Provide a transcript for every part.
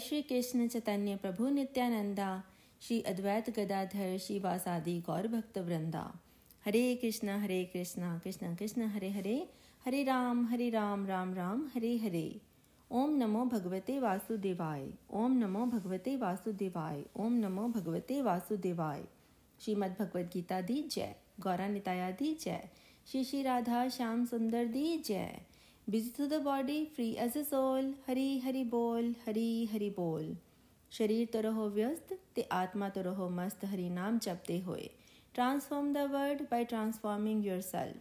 श्री कृष्ण चैतन्य प्रभु नित्यानंदा, श्री अद्वैत गदाधर शिवासादि गौर भक्त वृंदा। हरे कृष्ण हरे कृष्ण कृष्ण कृष्ण, हरे हरे हरे राम हरे राम राम राम, हरे हरे। ओम नमो भगवते वासुदेवाय, ओम नमो भगवते वासुदेवाय, ओम नमो भगवते वासुदेवाय। श्रीमद् भगवद गीता दी जय गौरा निताया दी जय। श्री श्री राधा श्याम सुंदर दी जय। Busy to the body, free as a soul. Hari Hari ਬੋਲ ਹਰੀ ਹਰੀ ਬੋਲ ਸ਼ਰੀਰ ਤੋਂ ਰਹੋ ਵਿਅਸਤ ਤੇ ਆਤਮਾ ਤੋਂ ਰਹੋ ਮਸਤ ਹਰੀ ਨਾਮ ਜਪਦੇ ਹੋਏ transform the world by transforming yourself.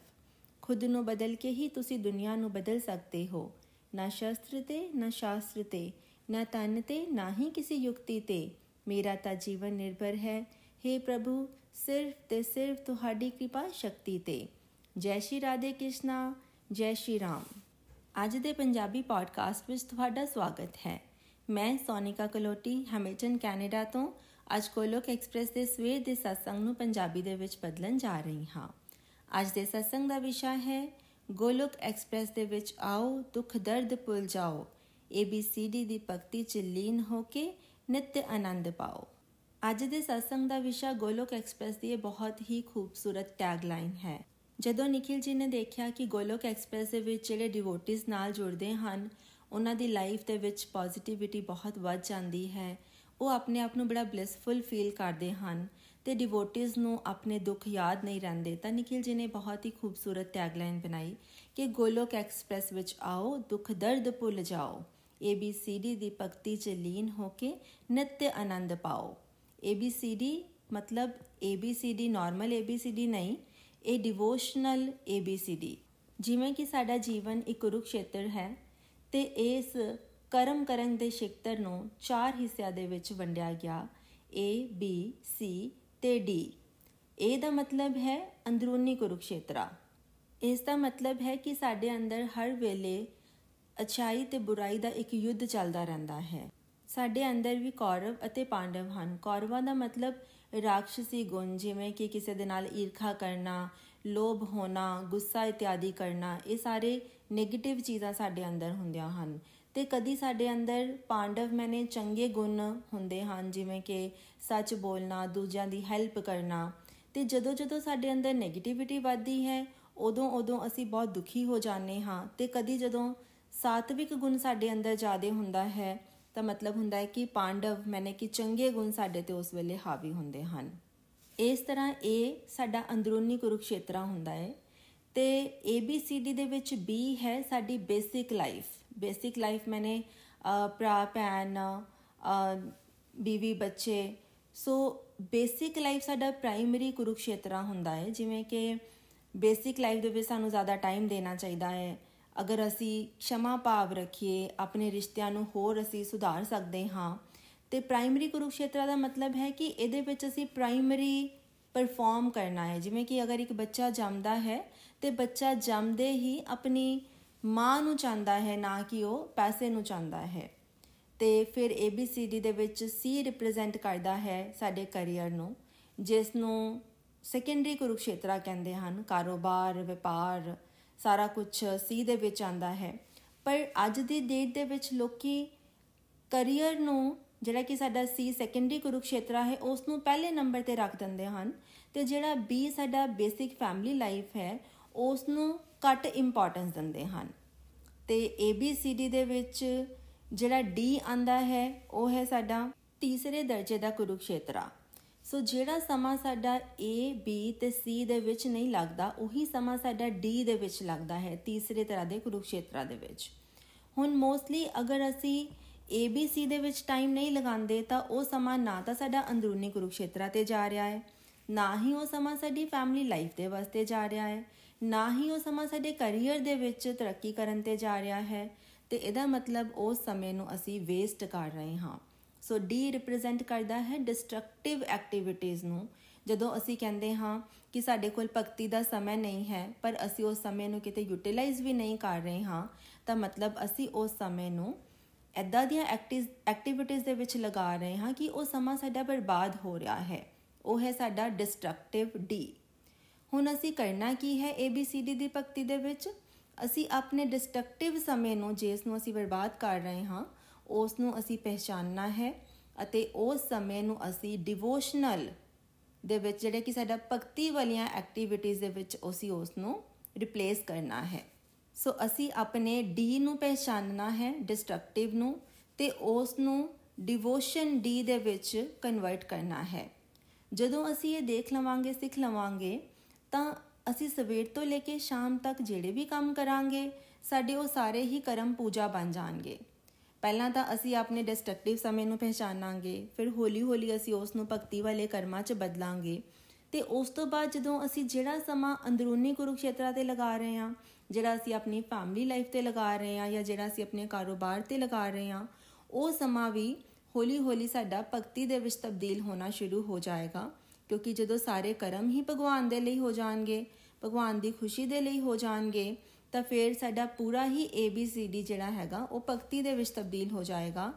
ਖੁਦ ਨੂੰ ਬਦਲ ਕੇ ਹੀ ਤੁਸੀਂ ਦੁਨੀਆ ਨੂੰ ਬਦਲ ਸਕਦੇ ਹੋ ਨਾ ਸ਼ਸਤਰ ਤੇ ਨਾ ਸ਼ਾਸਤਰ ਤੇ ਨਾ ਤਨ ਤੇ ਨਾ ਹੀ ਕਿਸੇ ਯੁਕਤੀ ਤੇ ਮੇਰਾ ਤਾਂ ਜੀਵਨ ਨਿਰਭਰ ਹੈ हे ਪ੍ਰਭੂ ਸਿਰਫ ਤੇ ਸਿਰਫ ਤੁਹਾਡੀ ਕਿਰਪਾ ਸ਼ਕਤੀ ਤੇ ਜੈ ਸ਼੍ਰੀ ਰਾਧੇ ਕ੍ਰਿਸ਼ਨਾ ਜੈ ਸ਼੍ਰੀ ਰਾਮ ਅੱਜ ਦੇ ਪੰਜਾਬੀ ਪੋਡਕਾਸਟ ਵਿੱਚ ਤੁਹਾਡਾ ਸਵਾਗਤ ਹੈ। ਮੈਂ ਸੋਨਿਕਾ ਕਲੋਟੀ ਹੈਮਿਲਟਨ ਕੈਨੇਡਾ ਤੋਂ ਅੱਜ ਕੋਲੋਕ ਐਕਸਪ੍ਰੈਸ ਦੇ ਸਵੇਰ ਦੇ ਸਤਸੰਗ ਨੂੰ ਪੰਜਾਬੀ ਦੇ ਵਿੱਚ ਬਦਲਣ ਜਾ ਰਹੀ ਹਾਂ। ਅੱਜ ਦੇ ਸਤਸੰਗ ਦਾ ਵਿਸ਼ਾ ਹੈ, ਗੋਲੋਕ ਐਕਸਪ੍ਰੈਸ ਦੇ ਵਿੱਚ ਆਓ, ਦੁੱਖ ਦਰਦ ਭੁੱਲ ਜਾਓ। ABCD ਦੀ ਭਗਤੀ ਚ ਲੀਨ ਹੋ ਕੇ ਨਿਤ ਆਨੰਦ ਪਾਓ। ਅੱਜ ਦੇ ਸਤਸੰਗ ਦਾ ਵਿਸ਼ਾ ਗੋਲੋਕ ਐਕਸਪ੍ਰੈਸ ਦੀ ਬਹੁਤ ਹੀ ਖੂਬਸੂਰਤ ਟੈਗਲਾਈਨ ਹੈ। ਜਦੋਂ ਨikhil ji ਨੇ ਦੇਖਿਆ ਕਿ ਗੋਲੋਕ ਐਕਸਪ੍ਰੈਸ ਦੇ ਵਿੱਚ ਜਿਹੜੇ ਡਿਵੋਟਿਸ ਨਾਲ ਜੁੜਦੇ ਹਨ, ਉਹਨਾਂ ਦੀ ਲਾਈਫ ਦੇ ਵਿੱਚ ਪੋਜ਼ਿਟਿਵਿਟੀ ਬਹੁਤ ਵੱਧ ਜਾਂਦੀ ਹੈ। ਉਹ ਆਪਣੇ ਆਪ ਨੂੰ ਬੜਾ ਬਲਿਸਫੁਲ ਫੀਲ ਕਰਦੇ ਹਨ ਤੇ ਡਿਵੋਟਿਸ ਨੂੰ ਆਪਣੇ ਦੁੱਖ ਯਾਦ ਨਹੀਂ ਰਹਿੰਦੇ। ਤਾਂ ਨikhil ji ਨੇ ਬਹੁਤ ਹੀ ਖੂਬਸੂਰਤ ਟੈਗਲਾਈਨ ਬਣਾਈ ਕਿ ਗੋਲੋਕ ਐਕਸਪ੍ਰੈਸ ਵਿੱਚ ਆਓ, ਦੁੱਖ ਦਰਦ ਭੁੱਲ ਜਾਓ। ABCD ਦੀ ਭਗਤੀ 'ਚ ਲੀਨ ਹੋ ਕੇ ਨਿਤ ਆਨੰਦ ਪਾਓ। ABCD ਮਤਲਬ ABCD ਨਾਰਮਲ ABCD ਨਹੀਂ ਇਹ ਡਿਵੋਸ਼ਨਲ ABCD ਜਿਵੇਂ ਕਿ ਸਾਡਾ ਜੀਵਨ ਇੱਕ ਕੁਰੂਕਸ਼ੇਤਰ ਹੈ ਤੇ ਇਸ ਕਰਮ ਕਰਨ ਦੇ ਖੇਤਰ ਨੂੰ ਚਾਰ ਹਿੱਸਿਆਂ ਦੇ ਵਿੱਚ ਵੰਡਿਆ ਗਿਆ। A, B, C ਤੇ D A ਦਾ ਮਤਲਬ ਹੈ ਅੰਦਰੂਨੀ ਕੁਰੂਕਸ਼ੇਤਰਾ। ਇਸ ਦਾ ਮਤਲਬ ਹੈ ਕਿ ਸਾਡੇ ਅੰਦਰ ਹਰ ਵੇਲੇ ਅਛਾਈ ਤੇ ਬੁਰਾਈ ਦਾ ਇੱਕ ਯੁੱਧ ਚੱਲਦਾ ਰਹਿੰਦਾ ਹੈ। ਸਾਡੇ ਅੰਦਰ ਵੀ ਕੌਰਵ ਅਤੇ ਪਾਂਡਵ ਹਨ। ਕੌਰਵਾਂ ਦਾ ਮਤਲਬ ਰਾਖਸ਼ੀ ਗੁਣ, ਜਿਵੇਂ ਕਿ ਕਿਸੇ ਦੇ ਨਾਲ ਈਰਖਾ ਕਰਨਾ, ਲੋਭ ਹੋਣਾ, ਗੁੱਸਾ ਇਤਿਆਦੀ ਕਰਨਾ, ਇਹ ਸਾਰੇ 네ਗੇਟਿਵ ਚੀਜ਼ਾਂ ਸਾਡੇ ਅੰਦਰ ਹੁੰਦੀਆਂ ਹਨ। ਤੇ ਕਦੀ ਸਾਡੇ ਅੰਦਰ ਪਾਂਡਵ ਮੈਨੇ ਚੰਗੇ ਗੁਣ ਹੁੰਦੇ ਹਨ, ਜਿਵੇਂ ਕਿ ਸੱਚ ਬੋਲਣਾ, ਦੂਜਿਆਂ ਦੀ ਹੈਲਪ ਕਰਨਾ। ਤੇ ਜਦੋਂ ਜਦੋਂ ਸਾਡੇ ਅੰਦਰ 네ਗੇਟਿਵਿਟੀ ਵੱਧਦੀ ਹੈ, ਉਦੋਂ ਉਦੋਂ ਅਸੀਂ ਬਹੁਤ ਦੁਖੀ ਹੋ ਜਾਂਦੇ ਹਾਂ। ਤੇ ਕਦੀ ਜਦੋਂ ਸਾਤਵਿਕ ਗੁਣ ਸਾਡੇ ਅੰਦਰ ਜ਼ਿਆਦਾ ਹੁੰਦਾ ਹੈ ਤਾਂ ਮਤਲਬ ਹੁੰਦਾ ਹੈ ਕਿ ਪਾਂਡਵ ਮੈਨੇ ਕਿ ਚੰਗੇ ਗੁਣ ਸਾਡੇ ਤੇ ਉਸ ਵੇਲੇ ਹਾਵੀ ਹੁੰਦੇ ਹਨ। ਇਸ ਤਰ੍ਹਾਂ ਇਹ ਸਾਡਾ ਅੰਦਰੂਨੀ ਕੁਰੂਕਸ਼ੇਤਰਾ ਹੁੰਦਾ ਹੈ ਤੇ ABCD ਦੇ ਵਿੱਚ B ਹੈ ਸਾਡੀ ਬੇਸਿਕ ਲਾਈਫ ਬੇਸਿਕ ਲਾਈਫ ਮੈਨੇ ਭਰਾ, ਭੈਣ ਬੀਵੀ, ਬੱਚੇ। ਸੋ ਬੇਸਿਕ ਲਾਈਫ ਸਾਡਾ ਪ੍ਰਾਇਮਰੀ ਕੁਰੂਕਸ਼ੇਤਰਾ ਹੁੰਦਾ ਹੈ। ਜਿਵੇਂ ਕਿ ਬੇਸਿਕ ਲਾਈਫ ਦੇ ਵਿੱਚ ਸਾਨੂੰ ਜ਼ਿਆਦਾ ਟਾਈਮ ਦੇਣਾ ਚਾਹੀਦਾ ਹੈ। ਅਗਰ ਅਸੀਂ ਸ਼ਮਾ ਭਾਵ ਰੱਖੀਏ, ਆਪਣੇ ਰਿਸ਼ਤਿਆਂ ਨੂੰ ਹੋਰ ਅਸੀਂ ਸੁਧਾਰ ਸਕਦੇ ਹਾਂ, ਤੇ ਪ੍ਰਾਇਮਰੀ ਕੁਰੂਕਸ਼ੇਤਰਾ ਦਾ ਮਤਲਬ ਹੈ ਕਿ ਇਹਦੇ ਵਿੱਚ ਅਸੀਂ ਪ੍ਰਾਇਮਰੀ ਪਰਫਾਰਮ ਕਰਨਾ ਹੈ। ਜਿਵੇਂ ਕਿ ਅਗਰ ਇੱਕ ਬੱਚਾ ਜੰਮਦਾ ਹੈ, ਤੇ ਬੱਚਾ ਜੰਮਦੇ ਹੀ ਆਪਣੀ ਮਾਂ ਨੂੰ ਚਾਹੁੰਦਾ ਹੈ, ਨਾ ਕਿ ਉਹ ਪੈਸੇ ਨੂੰ ਚਾਹੁੰਦਾ ਹੈ। ਤੇ ਫਿਰ ABCD ਦੇ ਵਿੱਚ C ਰਿਪਰੈਜ਼ੈਂਟ ਕਰਦਾ ਹੈ ਸਾਡੇ ਕੈਰੀਅਰ ਨੂੰ, ਜਿਸ ਨੂੰ ਸੈਕੰਡਰੀ ਕੁਰੂਕਸ਼ੇਤਰਾ ਕਹਿੰਦੇ ਹਨ, ਕਾਰੋਬਾਰ, ਵਪਾਰ ਸਾਰਾ ਕੁਝ ਸੀ ਦੇ ਵਿੱਚ ਆਂਦਾ ਹੈ। ਪਰ ਅੱਜ ਦੀ ਡੇਟ ਦੇ ਵਿੱਚ ਲੋਕੀ ਕੈਰੀਅਰ ਨੂੰ, ਜਿਹੜਾ ਕਿ ਸਾਡਾ ਸੀ ਸੈਕੰਡਰੀ ਕੁਰੂਕਸ਼ੇਤਰਾ ਹੈ ਉਸ ਨੂੰ ਪਹਿਲੇ ਨੰਬਰ ਤੇ ਰੱਖ ਦਿੰਦੇ ਹਨ ਤੇ ਜਿਹੜਾ ਬੀ ਸਾਡਾ ਬੇਸਿਕ ਫੈਮਿਲੀ ਲਾਈਫ ਹੈ ਉਸ ਨੂੰ ਘੱਟ ਇੰਪੋਰਟੈਂਸ ਦਿੰਦੇ ਹਨ। ਤੇ ABCD ਦੇ ਵਿੱਚ ਜਿਹੜਾ D ਆਂਦਾ ਹੈ, ਉਹ ਹੈ ਸਾਡਾ ਤੀਸਰੇ ਦਰਜੇ ਦਾ ਕੁਰੂਕਸ਼ੇਤਰਾ ਸੋ ਜਿਹੜਾ ਸਮਾਂ ਸਾਡਾ A, B ਤੇ C ਦੇ ਵਿੱਚ ਨਹੀਂ ਲੱਗਦਾ, ਉਹੀ ਸਮਾਂ ਸਾਡਾ D ਦੇ ਵਿੱਚ ਲੱਗਦਾ ਹੈ, ਤੀਸਰੇ ਤਰ੍ਹਾਂ ਦੇ ਕੁਰੂਕਸ਼ੇਤਰਾ ਦੇ ਵਿੱਚ। ਹੁਣ ਮੋਸਟਲੀ ਅਗਰ ਅਸੀਂ ABC ਦੇ ਵਿੱਚ ਟਾਈਮ ਨਹੀਂ ਲਗਾਉਂਦੇ, ਤਾਂ ਉਹ ਸਮਾਂ ਨਾ ਤਾਂ ਸਾਡਾ ਅੰਦਰੂਨੀ ਕੁਰੂਕਸ਼ੇਤਰਾ ਤੇ ਜਾ ਰਿਹਾ ਹੈ, ਨਾ ਹੀ ਉਹ ਸਮਾਂ ਸਾਡੀ ਫੈਮਿਲੀ ਲਾਈਫ ਦੇ ਵਾਸਤੇ ਜਾ ਰਿਹਾ ਹੈ, ਨਾ ਹੀ ਉਹ ਸਮਾਂ ਸਾਡੇ ਕੈਰੀਅਰ ਦੇ ਵਿੱਚ ਤਰੱਕੀ ਕਰਨ ਤੇ ਜਾ ਰਿਹਾ ਹੈ, ਤੇ ਇਹਦਾ ਮਤਲਬ ਉਸ ਸਮੇਂ ਨੂੰ ਅਸੀਂ ਵੇਸਟ ਕਰ ਰਹੇ ਹਾਂ। ਸੋ ਡੀ ਰਿਪਰੈਜ਼ੈਂਟ ਕਰਦਾ ਹੈ ਡਿਸਟਰਕਟਿਵ ਐਕਟੀਵਿਟੀਜ਼ ਨੂੰ। ਜਦੋਂ ਅਸੀਂ ਕਹਿੰਦੇ ਹਾਂ ਕਿ ਸਾਡੇ ਕੋਲ ਭਗਤੀ ਦਾ ਸਮਾਂ ਨਹੀਂ ਹੈ, ਪਰ ਅਸੀਂ ਉਸ ਸਮੇਂ ਨੂੰ ਕਿਤੇ ਯੂਟਿਲਾਈਜ਼ ਵੀ ਨਹੀਂ ਕਰ ਰਹੇ ਹਾਂ, ਤਾਂ ਮਤਲਬ ਅਸੀਂ ਉਸ ਸਮੇਂ ਨੂੰ ਐਦਾਂ ਦੀਆਂ ਐਕਟੀਵਿਟੀਜ਼ ਦੇ ਵਿੱਚ ਲਗਾ ਰਹੇ ਹਾਂ ਕਿ ਉਹ ਸਮਾਂ ਸਾਡਾ ਬਰਬਾਦ ਹੋ ਰਿਹਾ ਹੈ। ਉਹ ਹੈ ਸਾਡਾ ਡਿਸਟਰਕਟਿਵ ਡੀ ਹੁਣ ਅਸੀਂ ਕਰਨਾ ਕੀ ਹੈ ABCD ਦੀ ਭਗਤੀ ਦੇ ਵਿੱਚ? ਅਸੀਂ ਆਪਣੇ ਡਿਸਟਰਕਟਿਵ ਸਮੇਂ ਨੂੰ, ਜਿਸ ਨੂੰ ਅਸੀਂ ਬਰਬਾਦ ਕਰ ਰਹੇ ਹਾਂ ਉਸ ਨੂੰ ਅਸੀਂ ਪਹਿਚਾਨਣਾ ਹੈ ਅਤੇ ਉਸ ਸਮੇਂ ਨੂੰ ਅਸੀਂ ਡਿਵੋਸ਼ਨਲ ਦੇ ਵਿੱਚ ਜਿਹੜੇ ਕਿ ਸਾਡਾ ਭਗਤੀ ਵਾਲੀਆਂ ਐਕਟੀਵਿਟੀਆਂ ਦੇ ਵਿੱਚ ਅਸੀਂ ਉਸ ਨੂੰ ਰਿਪਲੇਸ ਕਰਨਾ ਹੈ। ਸੋ ਅਸੀਂ ਆਪਣੇ ਡੀ ਨੂੰ ਪਹਿਚਾਨਣਾ ਹੈ ਡਿਸਟਰਕਟਿਵ ਨੂੰ, ਤੇ ਉਸ ਨੂੰ ਡਿਵੋਸ਼ਨ ਡੀ ਦੇ ਵਿੱਚ ਕਨਵਰਟ ਕਰਨਾ ਹੈ। ਜਦੋਂ ਅਸੀਂ ਇਹ ਦੇਖ ਲਵਾਂਗੇ, ਸਿੱਖ ਲਵਾਂਗੇ, ਤਾਂ ਅਸੀਂ ਸਵੇਰ ਤੋਂ ਲੈ ਕੇ ਸ਼ਾਮ ਤੱਕ ਜਿਹੜੇ ਵੀ ਕੰਮ ਕਰਾਂਗੇ, ਸਾਡੇ ਉਹ ਸਾਰੇ ਹੀ ਕਰਮ ਪੂਜਾ ਬਣ ਜਾਣਗੇ। ਪਹਿਲਾਂ ਤਾਂ ਅਸੀਂ ਆਪਣੇ ਡਿਸਟਰਕਟਿਵ ਸਮੇਂ ਨੂੰ ਪਹਿਚਾਨਾਂਗੇ, ਫਿਰ ਹੌਲੀ-ਹੌਲੀ ਅਸੀਂ ਉਸ ਨੂੰ ਭਗਤੀ ਵਾਲੇ ਕਰਮਾਂ 'ਚ ਬਦਲਾਂਗੇ। ਤੇ ਉਸ ਤੋਂ ਬਾਅਦ ਜਦੋਂ ਅਸੀਂ ਜਿਹੜਾ ਸਮਾਂ ਅੰਦਰੂਨੀ ਕੁਰੂਖੇਤਰਾ ਤੇ ਲਗਾ ਰਹੇ ਹਾਂ, ਜਿਹੜਾ ਅਸੀਂ ਆਪਣੀ ਫੈਮਿਲੀ ਲਾਈਫ ਤੇ ਲਗਾ ਰਹੇ ਹਾਂ ਜਾਂ ਜਿਹੜਾ ਅਸੀਂ ਆਪਣੇ ਕਾਰੋਬਾਰ ਤੇ ਲਗਾ ਰਹੇ ਹਾਂ, ਉਹ ਸਮਾਂ ਵੀ ਹੌਲੀ-ਹੌਲੀ ਸਾਡਾ ਭਗਤੀ ਦੇ ਵਿੱਚ ਤਬਦੀਲ ਹੋਣਾ ਸ਼ੁਰੂ ਹੋ ਜਾਏਗਾ। ਕਿਉਂਕਿ ਜਦੋਂ ਸਾਰੇ ਕਰਮ ਹੀ ਭਗਵਾਨ ਦੇ ਲਈ ਹੋ ਜਾਣਗੇ, ਭਗਵਾਨ ਦੀ ਖੁਸ਼ੀ ਦੇ ਲਈ ਹੋ ਜਾਣਗੇ ਤਾਂ ਫਿਰ ਸਾਡਾ ਪੂਰਾ ਹੀ ABCD ਜਿਹੜਾ ਹੈਗਾ, ਉਹ ਭਗਤੀ ਦੇ ਵਿੱਚ ਤਬਦੀਲ ਹੋ ਜਾਏਗਾ।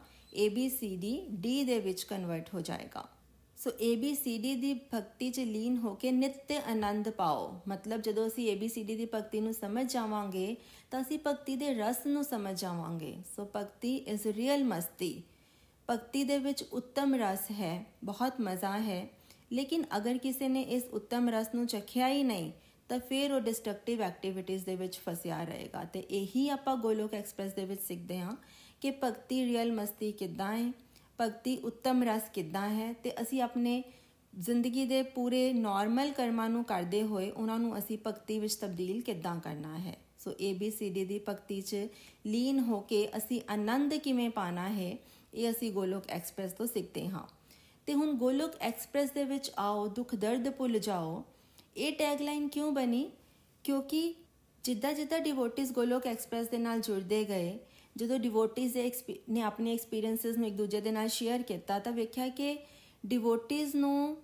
ABCD D ਦੇ ਵਿੱਚ ਕਨਵਰਟ ਹੋ ਜਾਏਗਾ। ਸੋ ABCD ਦੀ ਭਗਤੀ 'ਚ ਲੀਨ ਹੋ ਕੇ ਨਿੱਤ ਆਨੰਦ ਪਾਓ। ਮਤਲਬ ਜਦੋਂ ਅਸੀਂ ABCD ਦੀ ਭਗਤੀ ਨੂੰ ਸਮਝ ਜਾਵਾਂਗੇ, ਤਾਂ ਅਸੀਂ ਭਗਤੀ ਦੇ ਰਸ ਨੂੰ ਸਮਝ ਜਾਵਾਂਗੇ। ਸੋ ਭਗਤੀ ਇਜ਼ ਰੀਅਲ ਮਸਤੀ। ਭਗਤੀ ਦੇ ਵਿੱਚ ਉੱਤਮ ਰਸ ਹੈ, ਬਹੁਤ ਮਜ਼ਾ ਹੈ। ਲੇਕਿਨ ਅਗਰ ਕਿਸੇ ਨੇ ਇਸ ਉੱਤਮ ਰਸ ਨੂੰ ਚਖਿਆ ਹੀ ਨਹੀਂ ਤਾਂ ਫਿਰ ਉਹ ਡਿਸਟਰਕਟਿਵ ਐਕਟੀਵਿਟੀਜ਼ ਦੇ ਵਿੱਚ ਫਸਿਆ ਰਹੇਗਾ। ਤੇ ਇਹੀ ਆਪਾਂ ਗੋਲੋਕ ਐਕਸਪ੍ਰੈਸ ਦੇ ਵਿੱਚ ਸਿੱਖਦੇ ਹਾਂ ਕਿ ਭਗਤੀ ਰੀਅਲ ਮਸਤੀ ਕਿੱਦਾਂ ਹੈ, ਭਗਤੀ ਉੱਤਮ ਰਸ ਕਿੱਦਾਂ ਹੈ ਤੇ ਅਸੀਂ ਆਪਣੇ ਜ਼ਿੰਦਗੀ ਦੇ ਪੂਰੇ ਨਾਰਮਲ ਕਰਮਾਂ ਨੂੰ ਕਰਦੇ ਹੋਏ ਉਹਨਾਂ ਨੂੰ ਅਸੀਂ ਭਗਤੀ ਵਿੱਚ ਤਬਦੀਲ ਕਿੱਦਾਂ ਕਰਨਾ ਹੈ। ਸੋ ABCD ਦੀ ਭਗਤੀ 'ਚ ਲੀਨ ਹੋ ਕੇ ਅਸੀਂ ਆਨੰਦ ਕਿਵੇਂ ਪਾਣਾ ਹੈ, ਇਹ ਅਸੀਂ ਗੋਲੋਕ ਐਕਸਪ੍ਰੈਸ ਤੋਂ ਸਿੱਖਦੇ ਹਾਂ। ਤੇ ਹੁਣ ਗੋਲੋਕ ਐਕਸਪ੍ਰੈਸ ਦੇ ਵਿੱਚ ਆਓ, ਦੁੱਖ ਦਰਦ ਭੁੱਲ ਜਾਓ ਇਹ ਟੈਗਲਾਈਨ ਕਿਉਂ ਬਣੀ? ਕਿਉਂਕਿ ਜਿੱਦਾਂ ਜਿੱਦਾਂ ਡਿਵੋਟਿਸ ਗੋਲੋਕ ਐਕਸਪ੍ਰੈਸ ਦੇ ਨਾਲ ਜੁੜਦੇ ਗਏ, ਜਦੋਂ ਡਿਵੋਟਿਸ ਨੇ ਆਪਣੇ ਐਕਸਪੀਰੀਐਂਸਸ ਨੂੰ ਇੱਕ ਦੂਜੇ ਦੇ ਨਾਲ ਸ਼ੇਅਰ ਕੀਤਾ, ਤਾਂ ਵੇਖਿਆ ਕਿ ਡਿਵੋਟਿਸ ਨੂੰ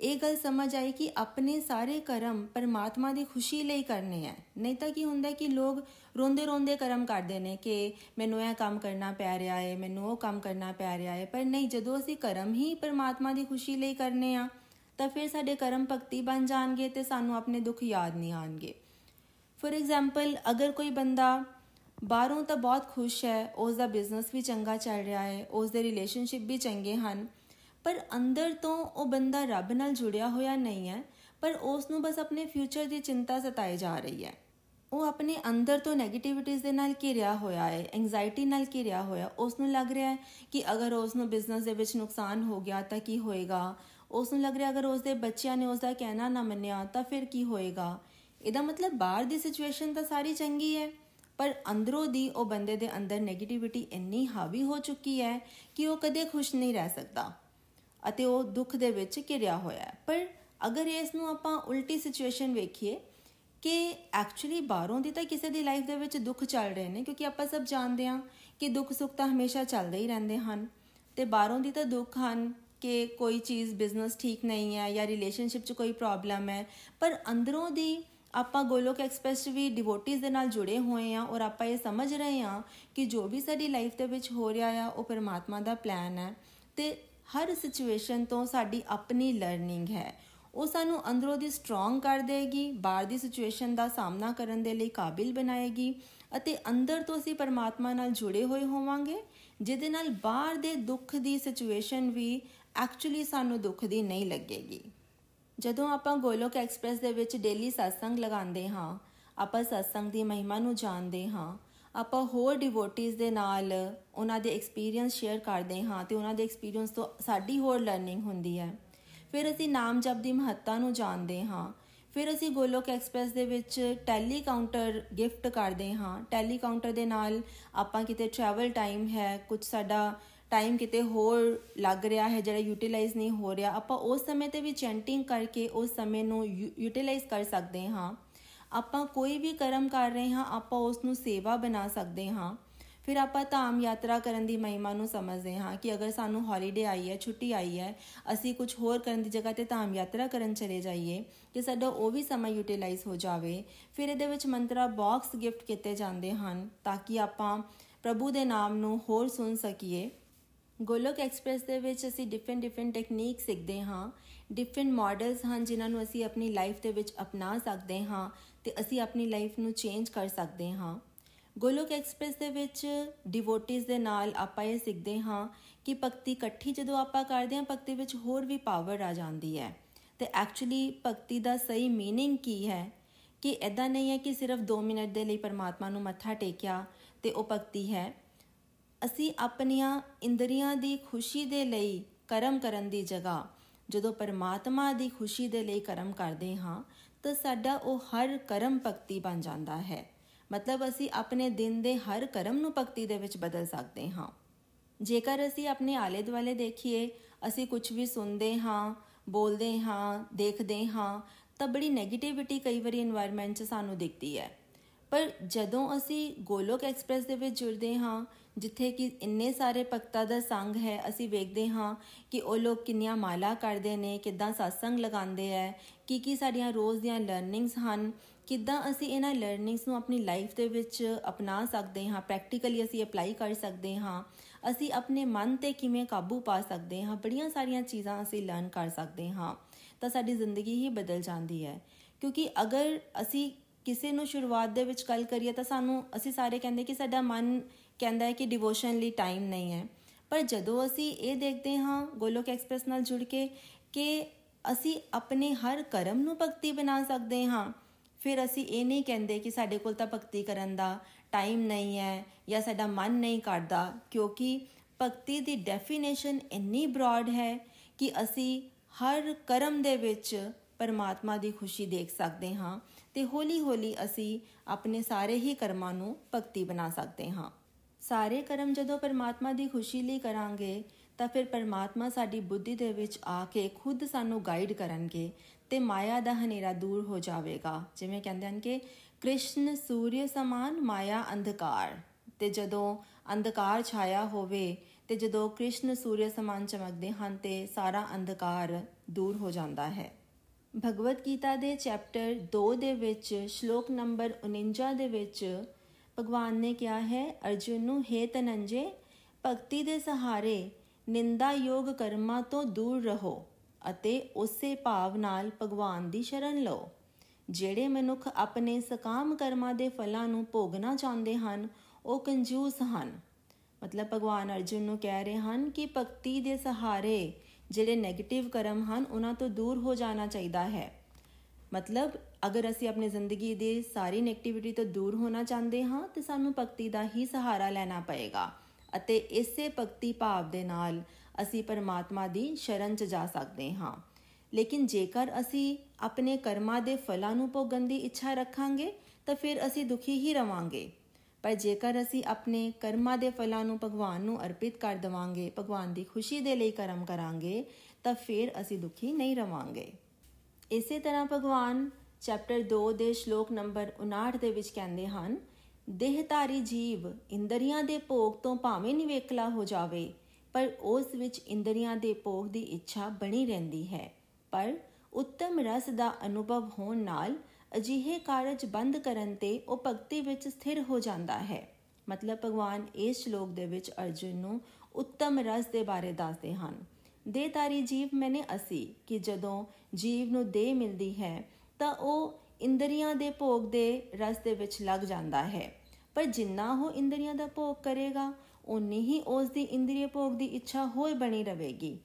ਇਹ ਗੱਲ ਸਮਝ ਆਈ ਕਿ ਆਪਣੇ ਸਾਰੇ ਕਰਮ ਪਰਮਾਤਮਾ ਦੀ ਖੁਸ਼ੀ ਲਈ ਕਰਨੇ ਆ। ਨਹੀਂ ਤਾਂ ਕੀ ਹੁੰਦਾ ਕਿ ਲੋਕ ਰੋਂਦੇ ਰੋਂਦੇ ਕਰਮ ਕਰਦੇ ਨੇ ਕਿ ਮੈਨੂੰ ਇਹ ਕੰਮ ਕਰਨਾ ਪੈ ਰਿਹਾ ਹੈ ਮੈਨੂੰ ਉਹ ਕੰਮ ਕਰਨਾ ਪੈ ਰਿਹਾ ਹੈ ਪਰ ਨਹੀਂ, ਜਦੋਂ ਅਸੀਂ ਕਰਮ ਹੀ ਪਰਮਾਤਮਾ ਦੀ ਖੁਸ਼ੀ ਲਈ ਕਰਨੇ ਆ ਤਾਂ ਫਿਰ ਸਾਡੇ ਕਰਮ ਭਗਤੀ ਬਣ ਜਾਣਗੇ ਤੇ ਸਾਨੂੰ ਆਪਣੇ ਦੁੱਖ ਯਾਦ ਨਹੀਂ ਆਣਗੇ। ਫੋਰ ਐਗਜ਼ਾਮਪਲ ਅਗਰ ਕੋਈ ਬੰਦਾ ਬਾਹਰੋਂ ਤਾਂ ਬਹੁਤ ਖੁਸ਼ ਹੈ ਉਸ ਦਾ ਬਿਜ਼ਨਸ ਵੀ ਚੰਗਾ ਚੱਲ ਰਿਹਾ ਹੈ ਉਸ ਦੇ ਰਿਲੇਸ਼ਨਸ਼ਿਪ ਵੀ ਚੰਗੇ ਹਨ, ਪਰ ਅੰਦਰ ਤੋਂ ਉਹ ਬੰਦਾ ਰੱਬ ਨਾਲ ਜੁੜਿਆ ਹੋਇਆ ਨਹੀਂ ਹੈ, ਪਰ ਉਸ ਨੂੰ ਬਸ ਆਪਣੇ ਫਿਊਚਰ ਦੀ ਚਿੰਤਾ ਸਤਾਈ ਜਾ ਰਹੀ ਹੈ। ਉਹ ਆਪਣੇ ਅੰਦਰ ਤੋਂ 네ਗੇਟਿਵਿਟੀਜ਼ ਦੇ ਨਾਲ ਘਿਰਿਆ ਹੋਇਆ ਹੈ ਐਂਜ਼ਾਇਟੀ ਨਾਲ ਘਿਰਿਆ ਹੋਇਆ ਉਸ ਨੂੰ ਲੱਗ ਰਿਹਾ ਹੈ ਕਿ ਅਗਰ ਉਸ ਨੂੰ ਬਿਜ਼ਨਸ ਦੇ ਵਿੱਚ ਨੁਕਸਾਨ ਹੋ ਗਿਆ ਤਾਂ ਕੀ ਹੋਏਗਾ? ਉਸ ਨੂੰ ਲੱਗ ਰਿਹਾ ਅਗਰ ਉਸ ਦੇ ਬੱਚਿਆਂ ਨੇ ਉਸ ਦਾ ਕਹਿਣਾ ਨਾ ਮੰਨਿਆ ਤਾਂ ਫਿਰ ਕੀ ਹੋਏਗਾ? ਇਹਦਾ ਮਤਲਬ ਬਾਹਰ ਦੀ ਸਿਚੁਏਸ਼ਨ ਤਾਂ ਸਾਰੀ ਚੰਗੀ ਹੈ, ਪਰ ਅੰਦਰੋਂ ਦੀ ਉਹ ਬੰਦੇ ਦੇ ਅੰਦਰ 네ਗੇਟਿਵਿਟੀ ਇੰਨੀ ਹਾਵੀ ਹੋ ਚੁੱਕੀ ਹੈ ਕਿ ਉਹ ਕਦੇ ਖੁਸ਼ ਨਹੀਂ ਰਹਿ ਸਕਦਾ ਅਤੇ ਉਹ ਦੁੱਖ ਦੇ ਵਿੱਚ ਘਿਰਿਆ ਹੋਇਆ ਹੈ। ਪਰ ਅਗਰ ਇਸ ਨੂੰ ਆਪਾਂ ਉਲਟੀ ਸਿਚੁਏਸ਼ਨ ਵੇਖੀਏ ਕਿ ਐਕਚੁਅਲੀ ਬਾਹਰੋਂ ਦੀ ਤਾਂ ਕਿਸੇ ਦੀ ਲਾਈਫ ਦੇ ਵਿੱਚ ਦੁੱਖ ਚੱਲ ਰਹੇ ਨੇ, ਕਿਉਂਕਿ ਆਪਾਂ ਸਭ ਜਾਣਦੇ ਹਾਂ ਕਿ ਦੁੱਖ ਸੁੱਖ ਤਾਂ ਹਮੇਸ਼ਾ ਚੱਲਦੇ ਹੀ ਰਹਿੰਦੇ ਹਨ ਤੇ ਬਾਹਰੋਂ ਦੀ ਤਾਂ ਦੁੱਖ ਹਨ। ਕਿ ਕੋਈ ਚੀਜ਼ ਬਿਜ਼ਨਸ ਠੀਕ ਨਹੀਂ ਹੈ ਜਾਂ ਰਿਲੇਸ਼ਨਸ਼ਿਪ 'ਚ ਕੋਈ ਪ੍ਰੋਬਲਮ ਹੈ, ਪਰ ਅੰਦਰੋਂ ਦੀ ਆਪਾਂ ਗੋਲੋਕ ਐਕਸਪ੍ਰੈਸ ਵੀ ਡਿਵੋਟਿਸ ਦੇ ਨਾਲ ਜੁੜੇ ਹੋਏ ਆ ਔਰ ਆਪਾਂ ਇਹ ਸਮਝ ਰਹੇ ਆ ਕਿ ਜੋ ਵੀ ਸਾਡੀ ਲਾਈਫ ਦੇ ਵਿੱਚ ਹੋ ਰਿਹਾ ਆ, ਉਹ ਪਰਮਾਤਮਾ ਦਾ ਪਲਾਨ ਹੈ ਤੇ ਹਰ ਸਿਚੁਏਸ਼ਨ ਤੋਂ ਸਾਡੀ ਆਪਣੀ ਲਰਨਿੰਗ ਹੈ। ਉਹ ਸਾਨੂੰ ਅੰਦਰੋਂ ਦੀ ਸਟਰੋਂਗ ਕਰ ਦੇਗੀ, ਬਾਹਰ ਦੀ ਸਿਚੁਏਸ਼ਨ ਦਾ ਸਾਹਮਣਾ ਕਰਨ ਦੇ ਲਈ ਕਾਬਿਲ ਬਣਾਏਗੀ ਅਤੇ ਅੰਦਰ ਤੋਂ ਅਸੀਂ ਪਰਮਾਤਮਾ ਨਾਲ ਜੁੜੇ ਹੋਏ ਹੋਵਾਂਗੇ, ਜਿਹਦੇ ਨਾਲ ਬਾਹਰ ਦੇ ਦੁੱਖ ਦੀ ਸਿਚੁਏਸ਼ਨ ਵੀ ਐਕਚੁਅਲੀ ਸਾਨੂੰ ਦੁੱਖ ਦੀ ਨਹੀਂ ਲੱਗੇਗੀ। ਜਦੋਂ ਆਪਾਂ ਗੋਲੋਕ ਐਕਸਪ੍ਰੈਸ ਦੇ ਵਿੱਚ ਡੇਲੀ satsang ਲਗਾਉਂਦੇ ਹਾਂ, ਆਪਾਂ satsang ਦੀ ਮਹਿਮਾ ਨੂੰ ਜਾਣਦੇ ਹਾਂ, ਆਪਾਂ ਹੋਰ ਡਿਵੋਟਿਸ ਦੇ ਨਾਲ ਉਹਨਾਂ ਦੇ ਐਕਸਪੀਰੀਅੰਸ ਸ਼ੇਅਰ ਕਰਦੇ ਹਾਂ ਤੇ ਉਹਨਾਂ ਦੇ ਐਕਸਪੀਰੀਅੰਸ ਤੋਂ ਸਾਡੀ ਹੋਰ ਲਰਨਿੰਗ ਹੁੰਦੀ ਹੈ। ਫਿਰ ਅਸੀਂ ਨਾਮ ਜਪ ਦੀ ਮਹੱਤਤਾ ਨੂੰ ਜਾਣਦੇ ਹਾਂ। ਫਿਰ ਅਸੀਂ ਗੋਲੋਕ ਐਕਸਪ੍ਰੈਸ ਦੇ ਵਿੱਚ ਟੈਲੀ ਕਾਊਂਟਰ ਗਿਫਟ ਕਰਦੇ ਹਾਂ। ਟੈਲੀ ਕਾਊਂਟਰ ਦੇ ਨਾਲ ਆਪਾਂ ਕਿਤੇ ਟਰੈਵਲ ਟਾਈਮ ਹੈ ਕੁਝ ਸਾਡਾ ਟਾਈਮ ਕਿਤੇ ਹੋਰ ਲੱਗ ਰਿਹਾ ਹੈ, ਜਿਹੜਾ ਯੂਟਿਲਾਈਜ਼ ਨਹੀਂ ਹੋ ਰਿਹਾ, ਆਪਾਂ ਉਸ ਸਮੇਂ ਤੇ ਵੀ ਚੈਂਟਿੰਗ ਕਰਕੇ ਉਸ ਸਮੇਂ ਨੂੰ ਯੂਟਿਲਾਈਜ਼ ਕਰ ਸਕਦੇ ਹਾਂ। ਆਪਾਂ ਕੋਈ ਵੀ ਕਰਮ ਕਰ ਰਹੇ ਹਾਂ, ਆਪਾਂ ਉਸ ਨੂੰ ਸੇਵਾ ਬਣਾ ਸਕਦੇ ਹਾਂ। ਫਿਰ ਆਪਾਂ ਧਾਮ ਯਾਤਰਾ ਕਰਨ ਦੀ ਮਹਿਮਾ ਨੂੰ ਸਮਝਦੇ ਹਾਂ ਕਿ ਅਗਰ ਸਾਨੂੰ ਹੌਲੀਡੇ ਆਈ ਹੈ, ਛੁੱਟੀ ਆਈ ਹੈ, ਅਸੀਂ ਕੁਝ ਹੋਰ ਕਰਨ ਦੀ ਜਗ੍ਹਾ ਤੇ ਧਾਮ ਯਾਤਰਾ ਕਰਨ ਚਲੇ ਜਾਈਏ ਕਿ ਸਾਡਾ ਉਹ ਵੀ ਸਮਾਂ ਯੂਟਿਲਾਈਜ਼ ਹੋ ਜਾਵੇ। ਫਿਰ ਇਹਦੇ ਵਿੱਚ ਮੰਤਰਾ ਬਾਕਸ ਗਿਫਟ ਕੀਤੇ ਜਾਂਦੇ ਹਨ ਤਾਂ ਕਿ ਆਪਾਂ ਪ੍ਰਭੂ ਦੇ ਨਾਮ ਨੂੰ ਹੋਰ ਸੁਣ ਸਕੀਏ। ਗੋਲੋਕ ਐਕਸਪ੍ਰੈਸ ਦੇ ਵਿੱਚ ਅਸੀਂ ਡਿਫਰੈਂਟ ਡਿਫਰੈਂਟ ਟੈਕਨੀਕ ਸਿੱਖਦੇ ਹਾਂ ਡਿਫਰੈਂਟ ਮਾਡਲਸ ਹਨ ਜਿਨ੍ਹਾਂ ਨੂੰ ਅਸੀਂ ਆਪਣੀ ਲਾਈਫ ਦੇ ਵਿੱਚ ਅਪਣਾ ਸਕਦੇ ਹਾਂ ਤੇ ਅਸੀਂ ਆਪਣੀ ਲਾਈਫ ਨੂੰ ਚੇਂਜ ਕਰ ਸਕਦੇ ਹਾਂ ਗੋਲੋਕ ਐਕਸਪ੍ਰੈਸ ਦੇ ਵਿੱਚ ਡਿਵੋਟਿਸ ਦੇ ਨਾਲ ਆਪਾਂ ਇਹ ਸਿੱਖਦੇ ਹਾਂ ਕਿ ਭਗਤੀ ਇਕੱਠੀ ਜਦੋਂ ਆਪਾਂ ਕਰਦੇ ਹਾਂ ਭਗਤੀ ਵਿੱਚ ਹੋਰ ਵੀ ਪਾਵਰ ਆ ਜਾਂਦੀ ਹੈ ਤੇ ਐਕਚੁਅਲੀ ਭਗਤੀ ਦਾ ਸਹੀ मीनिंग ਕੀ ਹੈ ਕਿ ਐਦਾਂ ਨਹੀਂ ਹੈ ਕਿ ਸਿਰਫ 2 ਮਿੰਟ ਦੇ ਲਈ ਪਰਮਾਤਮਾ ਨੂੰ ਮੱਥਾ ਟੇਕਿਆ ਤੇ ਉਹ ਭਗਤੀ ਹੈ ਅਸੀਂ ਆਪਣੀਆਂ ਇੰਦਰੀਆਂ ਦੀ ਖੁਸ਼ੀ ਦੇ ਲਈ ਕਰਮ ਕਰਨ ਦੀ ਜਗ੍ਹਾ। ਜਦੋਂ ਪਰਮਾਤਮਾ ਦੀ ਖੁਸ਼ੀ ਦੇ ਲਈ ਕਰਮ ਕਰਦੇ ਹਾਂ, ਤਾਂ ਸਾਡਾ ਉਹ ਹਰ ਕਰਮ ਭਗਤੀ ਬਣ ਜਾਂਦਾ ਹੈ। ਮਤਲਬ ਅਸੀਂ ਆਪਣੇ ਦਿਨ ਦੇ ਹਰ ਕਰਮ ਨੂੰ ਭਗਤੀ ਦੇ ਵਿੱਚ ਬਦਲ ਸਕਦੇ ਹਾਂ। ਜੇਕਰ ਅਸੀਂ ਆਪਣੇ ਆਲੇ ਦੁਆਲੇ ਦੇਖੀਏ, ਅਸੀਂ ਕੁਝ ਵੀ ਸੁਣਦੇ ਹਾਂ, ਬੋਲਦੇ ਹਾਂ, ਦੇਖਦੇ ਹਾਂ, ਤਾਂ ਬੜੀ 네ਗੇਟਿਵਿਟੀ ਕਈ ਵਾਰੀ এনवायरमेंट 'ਚ ਸਾਨੂੰ ਦਿਖਦੀ ਹੈ। ਪਰ ਜਦੋਂ ਅਸੀਂ ਗੋਲੋਕ ਐਕਸਪ੍ਰੈਸ ਦੇ ਵਿੱਚ ਜੁੜਦੇ ਹਾਂ ਜਿੱਥੇ ਕਿ ਇੰਨੇ ਸਾਰੇ ਭਗਤਾਂ ਦਾ ਸੰਗ ਹੈ, ਅਸੀਂ ਵੇਖਦੇ ਹਾਂ ਕਿ ਉਹ ਲੋਕ ਕਿੰਨੀਆਂ ਮਾਲਾ ਕਰਦੇ ਨੇ, ਕਿੱਦਾਂ satsang ਲਗਾਉਂਦੇ ਐ ਕੀ ਕੀ ਸਾਡੀਆਂ ਰੋਜ਼ ਦੀਆਂ ਲਰਨਿੰਗਸ ਹਨ, ਕਿੱਦਾਂ ਅਸੀਂ ਇਹਨਾਂ ਲਰਨਿੰਗਸ ਨੂੰ ਆਪਣੀ ਲਾਈਫ ਦੇ ਵਿੱਚ ਅਪਣਾ ਸਕਦੇ ਹਾਂ ਪ੍ਰੈਕਟੀਕਲੀ ਅਸੀਂ ਅਪਲਾਈ ਕਰ ਸਕਦੇ ਹਾਂ, ਅਸੀਂ ਆਪਣੇ ਮਨ ਤੇ ਕਿਵੇਂ ਕਾਬੂ ਪਾ ਸਕਦੇ ਹਾਂ, ਬੜੀਆਂ ਸਾਰੀਆਂ ਚੀਜ਼ਾਂ ਅਸੀਂ ਲਰਨ ਕਰ ਸਕਦੇ ਹਾਂ, ਤਾਂ ਸਾਡੀ ਜ਼ਿੰਦਗੀ ਹੀ ਬਦਲ ਜਾਂਦੀ ਹੈ। ਕਿਉਂਕਿ ਅਗਰ ਅਸੀਂ ਕਿਸੇ ਨੂੰ ਸ਼ੁਰੂਆਤ ਦੇ ਵਿੱਚ ਗੱਲ ਕਰੀਏ ਤਾਂ ਸਾਨੂੰ, ਅਸੀਂ ਸਾਰੇ ਕਹਿੰਦੇ ਕਿ ਸਾਡਾ ਮਨ ਕਹਿੰਦਾ ਹੈ ਕਿ ਡਿਵੋਸ਼ਨ ਲਈ ਟਾਈਮ ਨਹੀਂ ਹੈ। ਪਰ ਜਦੋਂ ਅਸੀਂ ਇਹ ਦੇਖਦੇ ਹਾਂ ਗੋਲੋਕ ਐਕਸਪ੍ਰੈਸ ਨਾਲ ਜੁੜ ਕੇ ਕਿ ਅਸੀਂ ਆਪਣੇ ਹਰ ਕਰਮ ਨੂੰ ਭਗਤੀ ਬਣਾ ਸਕਦੇ ਹਾਂ, ਫਿਰ ਅਸੀਂ ਇਹ ਨਹੀਂ ਕਹਿੰਦੇ ਕਿ ਸਾਡੇ ਕੋਲ ਤਾਂ ਭਗਤੀ ਕਰਨ ਦਾ ਟਾਈਮ ਨਹੀਂ ਹੈ ਜਾਂ ਸਾਡਾ ਮਨ ਨਹੀਂ ਕਰਦਾ, ਕਿਉਂਕਿ ਭਗਤੀ ਦੀ ਡੈਫੀਨੇਸ਼ਨ ਇੰਨੀ ਬ੍ਰੌਡ ਹੈ ਕਿ ਅਸੀਂ ਹਰ ਕਰਮ ਦੇ ਵਿੱਚ ਪਰਮਾਤਮਾ ਦੀ ਖੁਸ਼ੀ ਦੇਖ ਸਕਦੇ ਹਾਂ ਤੇ ਹੌਲੀ-ਹੌਲੀ ਅਸੀਂ ਆਪਣੇ ਸਾਰੇ ਹੀ ਕਰਮਾਂ ਨੂੰ ਭਗਤੀ ਬਣਾ ਸਕਦੇ ਹਾਂ। ਸਾਰੇ ਕਰਮ ਜਦੋਂ ਪਰਮਾਤਮਾ ਦੀ ਖੁਸ਼ੀ ਲਈ ਕਰਾਂਗੇ, ਤਾਂ ਫਿਰ ਪਰਮਾਤਮਾ ਸਾਡੀ ਬੁੱਧੀ ਦੇ ਵਿੱਚ ਆ ਕੇ ਖੁਦ ਸਾਨੂੰ ਗਾਈਡ ਕਰਨਗੇ ਤੇ ਮਾਇਆ ਦਾ ਹਨੇਰਾ ਦੂਰ ਹੋ ਜਾਵੇਗਾ। ਜਿਵੇਂ ਕਹਿੰਦੇ ਹਨ ਕਿ ਕ੍ਰਿਸ਼ਨ ਸੂਰਯ ਸਮਾਨ, ਮਾਇਆ ਅੰਧਕਾਰ। ਤੇ ਜਦੋਂ ਅੰਧਕਾਰ ਛਾਇਆ ਹੋਵੇ ਤੇ ਜਦੋਂ ਕ੍ਰਿਸ਼ਨ ਸੂਰਯ ਸਮਾਨ ਚਮਕਦੇ ਹਨ ਤੇ ਸਾਰਾ ਅੰਧਕਾਰ ਦੂਰ ਹੋ ਜਾਂਦਾ ਹੈ। ਭਗਵਦ ਗੀਤਾ ਦੇ ਚੈਪਟਰ 2 ਦੇ ਵਿੱਚ, ਸ਼ਲੋਕ ਨੰਬਰ 49 ਦੇ ਵਿੱਚ ਭਗਵਾਨ ਨੇ ਕਿਹਾ ਹੈ, ਅਰਜੁਨ ਨੂੰ हे ਤਨੰਜੇ ਭਗਤੀ ਦੇ ਸਹਾਰੇ ਨਿੰਦਾ ਯੋਗ ਕਰਮਾਂ ਤੋਂ ਦੂਰ ਰਹੋ ਅਤੇ ਉਸੇ ਭਾਵ ਨਾਲ ਭਗਵਾਨ ਦੀ ਸ਼ਰਨ ਲਓ। ਜਿਹੜੇ ਮਨੁੱਖ ਆਪਣੇ ਸਕਾਮ ਕਰਮਾਂ ਦੇ ਫਲਾਂ ਨੂੰ ਭੋਗਣਾ ਚਾਹੁੰਦੇ ਹਨ, ਉਹ ਕੰਜੂਸ ਹਨ। ਮਤਲਬ ਭਗਵਾਨ ਅਰਜੁਨ ਨੂੰ ਕਹਿ ਰਹੇ ਹਨ ਕਿ ਭਗਤੀ ਦੇ ਸਹਾਰੇ ਜਿਹੜੇ 네ਗੇਟਿਵ ਕਰਮ ਹਨ, ਉਹਨਾਂ ਤੋਂ ਦੂਰ ਹੋ ਜਾਣਾ ਚਾਹੀਦਾ ਹੈ। ਮਤਲਬ ਅਗਰ ਅਸੀਂ ਆਪਣੀ ਜ਼ਿੰਦਗੀ ਦੇ ਸਾਰੀ 네ਗੇਟਿਵਿਟੀ ਤੋਂ ਦੂਰ ਹੋਣਾ ਚਾਹੁੰਦੇ ਹਾਂ, ਤੇ ਸਾਨੂੰ ਭਗਤੀ ਦਾ ਹੀ ਸਹਾਰਾ ਲੈਣਾ ਪਏਗਾ। ਅਤੇ ਇਸੇ ਭਗਤੀ ਭਾਵ ਦੇ ਨਾਲ ਅਸੀਂ ਪਰਮਾਤਮਾ ਦੀ ਸ਼ਰਨ 'ਚ ਜਾ ਸਕਦੇ ਹਾਂ। ਲੇਕਿਨ ਜੇਕਰ ਅਸੀਂ ਆਪਣੇ ਕਰਮਾਂ ਦੇ ਫਲਾਂ ਨੂੰ ਭੋਗਣ ਦੀ ਇੱਛਾ ਰੱਖਾਂਗੇ, ਤਾਂ ਫਿਰ ਅਸੀਂ ਦੁਖੀ ਹੀ ਰਵਾਂਗੇ। ਪਰ ਜੇਕਰ ਅਸੀਂ ਆਪਣੇ ਕਰਮਾਂ ਦੇ ਫਲਾਂ ਨੂੰ ਭਗਵਾਨ ਨੂੰ ਅਰਪਿਤ ਕਰ ਦਵਾਂਗੇ, ਭਗਵਾਨ ਦੀ ਖੁਸ਼ੀ ਦੇ ਲਈ ਕਰਮ ਕਰਾਂਗੇ, ਤਾਂ ਫਿਰ ਅਸੀਂ ਦੁਖੀ ਨਹੀਂ ਰਵਾਂਗੇ। ਇਸੇ ਤਰ੍ਹਾਂ ਭਗਵਾਨ ਚੈਪਟਰ 2 ਦੇ ਸ਼ਲੋਕ ਨੰਬਰ 59 ਦੇ ਵਿੱਚ ਕਹਿੰਦੇ ਹਨ, ਦੇਹਧਾਰੀ ਜੀਵ ਇੰਦਰੀਆਂ ਦੇ ਭੋਗ ਤੋਂ ਭਾਵੇਂ ਨਿਵੇਕਲਾ ਹੋ ਜਾਵੇ, ਪਰ ਉਸ ਵਿੱਚ ਇੰਦਰੀਆਂ ਦੇ ਭੋਗ ਦੀ ਇੱਛਾ ਬਣੀ ਰਹਿੰਦੀ ਹੈ। ਪਰ ਉੱਤਮ ਰਸ ਦਾ ਅਨੁਭਵ ਹੋਣ ਨਾਲ ਅਜਿਹੇ ਕਾਰਜ ਬੰਦ ਕਰਨ ਤੇ ਉਹ ਭਗਤੀ ਵਿੱਚ ਸਥਿਰ ਹੋ ਜਾਂਦਾ ਹੈ। ਮਤਲਬ ਭਗਵਾਨ ਇਸ ਸ਼ਲੋਕ ਦੇ ਵਿੱਚ ਅਰਜੁਨ ਨੂੰ ਉੱਤਮ ਰਸ ਦੇ ਬਾਰੇ ਦੱਸਦੇ ਹਨ। ਦੇਹਧਾਰੀ ਜੀਵ ਮੈਨੇ ਅਸੀਂ ਕਿ ਜਦੋਂ ਜੀਵ ਨੂੰ ਦੇਹ ਮਿਲਦੀ ਹੈ ਤਾਂ ਉਹ ਇੰਦਰੀਆਂ ਦੇ ਭੋਗ ਦੇ ਰਸ ਦੇ ਵਿੱਚ ਲੱਗ ਜਾਂਦਾ ਹੈ। ਪਰ ਜਿੰਨਾ ਉਹ ਇੰਦਰੀਆਂ ਦਾ ਭੋਗ ਕਰੇਗਾ ਉਨੀ ਹੀ ਉਸ ਦੀ ਇੰਦਰੀਏ ਭੋਗ ਦੀ ਇੱਛਾ ਹੋਰ ਬਣੀ ਰਹੇਗੀ।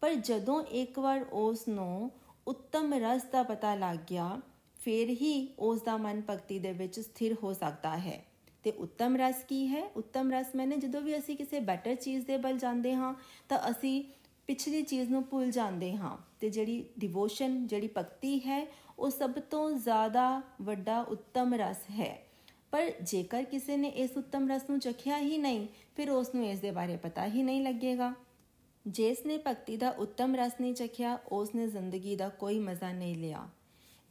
ਪਰ ਜਦੋਂ ਇੱਕ ਵਾਰ ਉਸ ਨੂੰ ਉੱਤਮ ਰਸ ਦਾ ਪਤਾ ਲੱਗ ਗਿਆ, ਫਿਰ ਹੀ ਉਸ ਦਾ ਮਨ ਭਗਤੀ ਦੇ ਵਿੱਚ ਸਥਿਰ ਹੋ ਸਕਦਾ ਹੈ। ਤੇ ਉੱਤਮ ਰਸ ਕੀ ਹੈ? ਉੱਤਮ ਰਸ ਮੈਨੇ ਜਦੋਂ ਵੀ ਅਸੀਂ ਕਿਸੇ ਬੈਟਰ ਚੀਜ਼ ਦੇ ਬਲ ਜਾਂਦੇ ਹਾਂ, ਤਾਂ ਅਸੀਂ ਪਿਛਲੀ ਚੀਜ਼ ਨੂੰ ਭੁੱਲ ਜਾਂਦੇ ਹਾਂ। ਤੇ ਜਿਹੜੀ ਡਿਵੋਸ਼ਨ ਜਿਹੜੀ ਭਗਤੀ ਹੈ ਉਹ ਸਭ ਤੋਂ ਜ਼ਿਆਦਾ ਵੱਡਾ ਉੱਤਮ ਰਸ ਹੈ। ਪਰ ਜੇਕਰ ਕਿਸੇ ਨੇ ਇਸ ਉੱਤਮ ਰਸ ਨੂੰ ਚਖਿਆ ਹੀ ਨਹੀਂ, ਫਿਰ ਉਸ ਨੂੰ ਇਸ ਦੇ ਬਾਰੇ ਪਤਾ ਹੀ ਨਹੀਂ ਲੱਗੇਗਾ। ਜਿਸ ਨੇ ਭਗਤੀ ਦਾ ਉੱਤਮ ਰਸ ਨਹੀਂ ਚਖਿਆ, ਉਸ ਨੇ ਜ਼ਿੰਦਗੀ ਦਾ ਕੋਈ ਮਜ਼ਾ ਨਹੀਂ ਲਿਆ।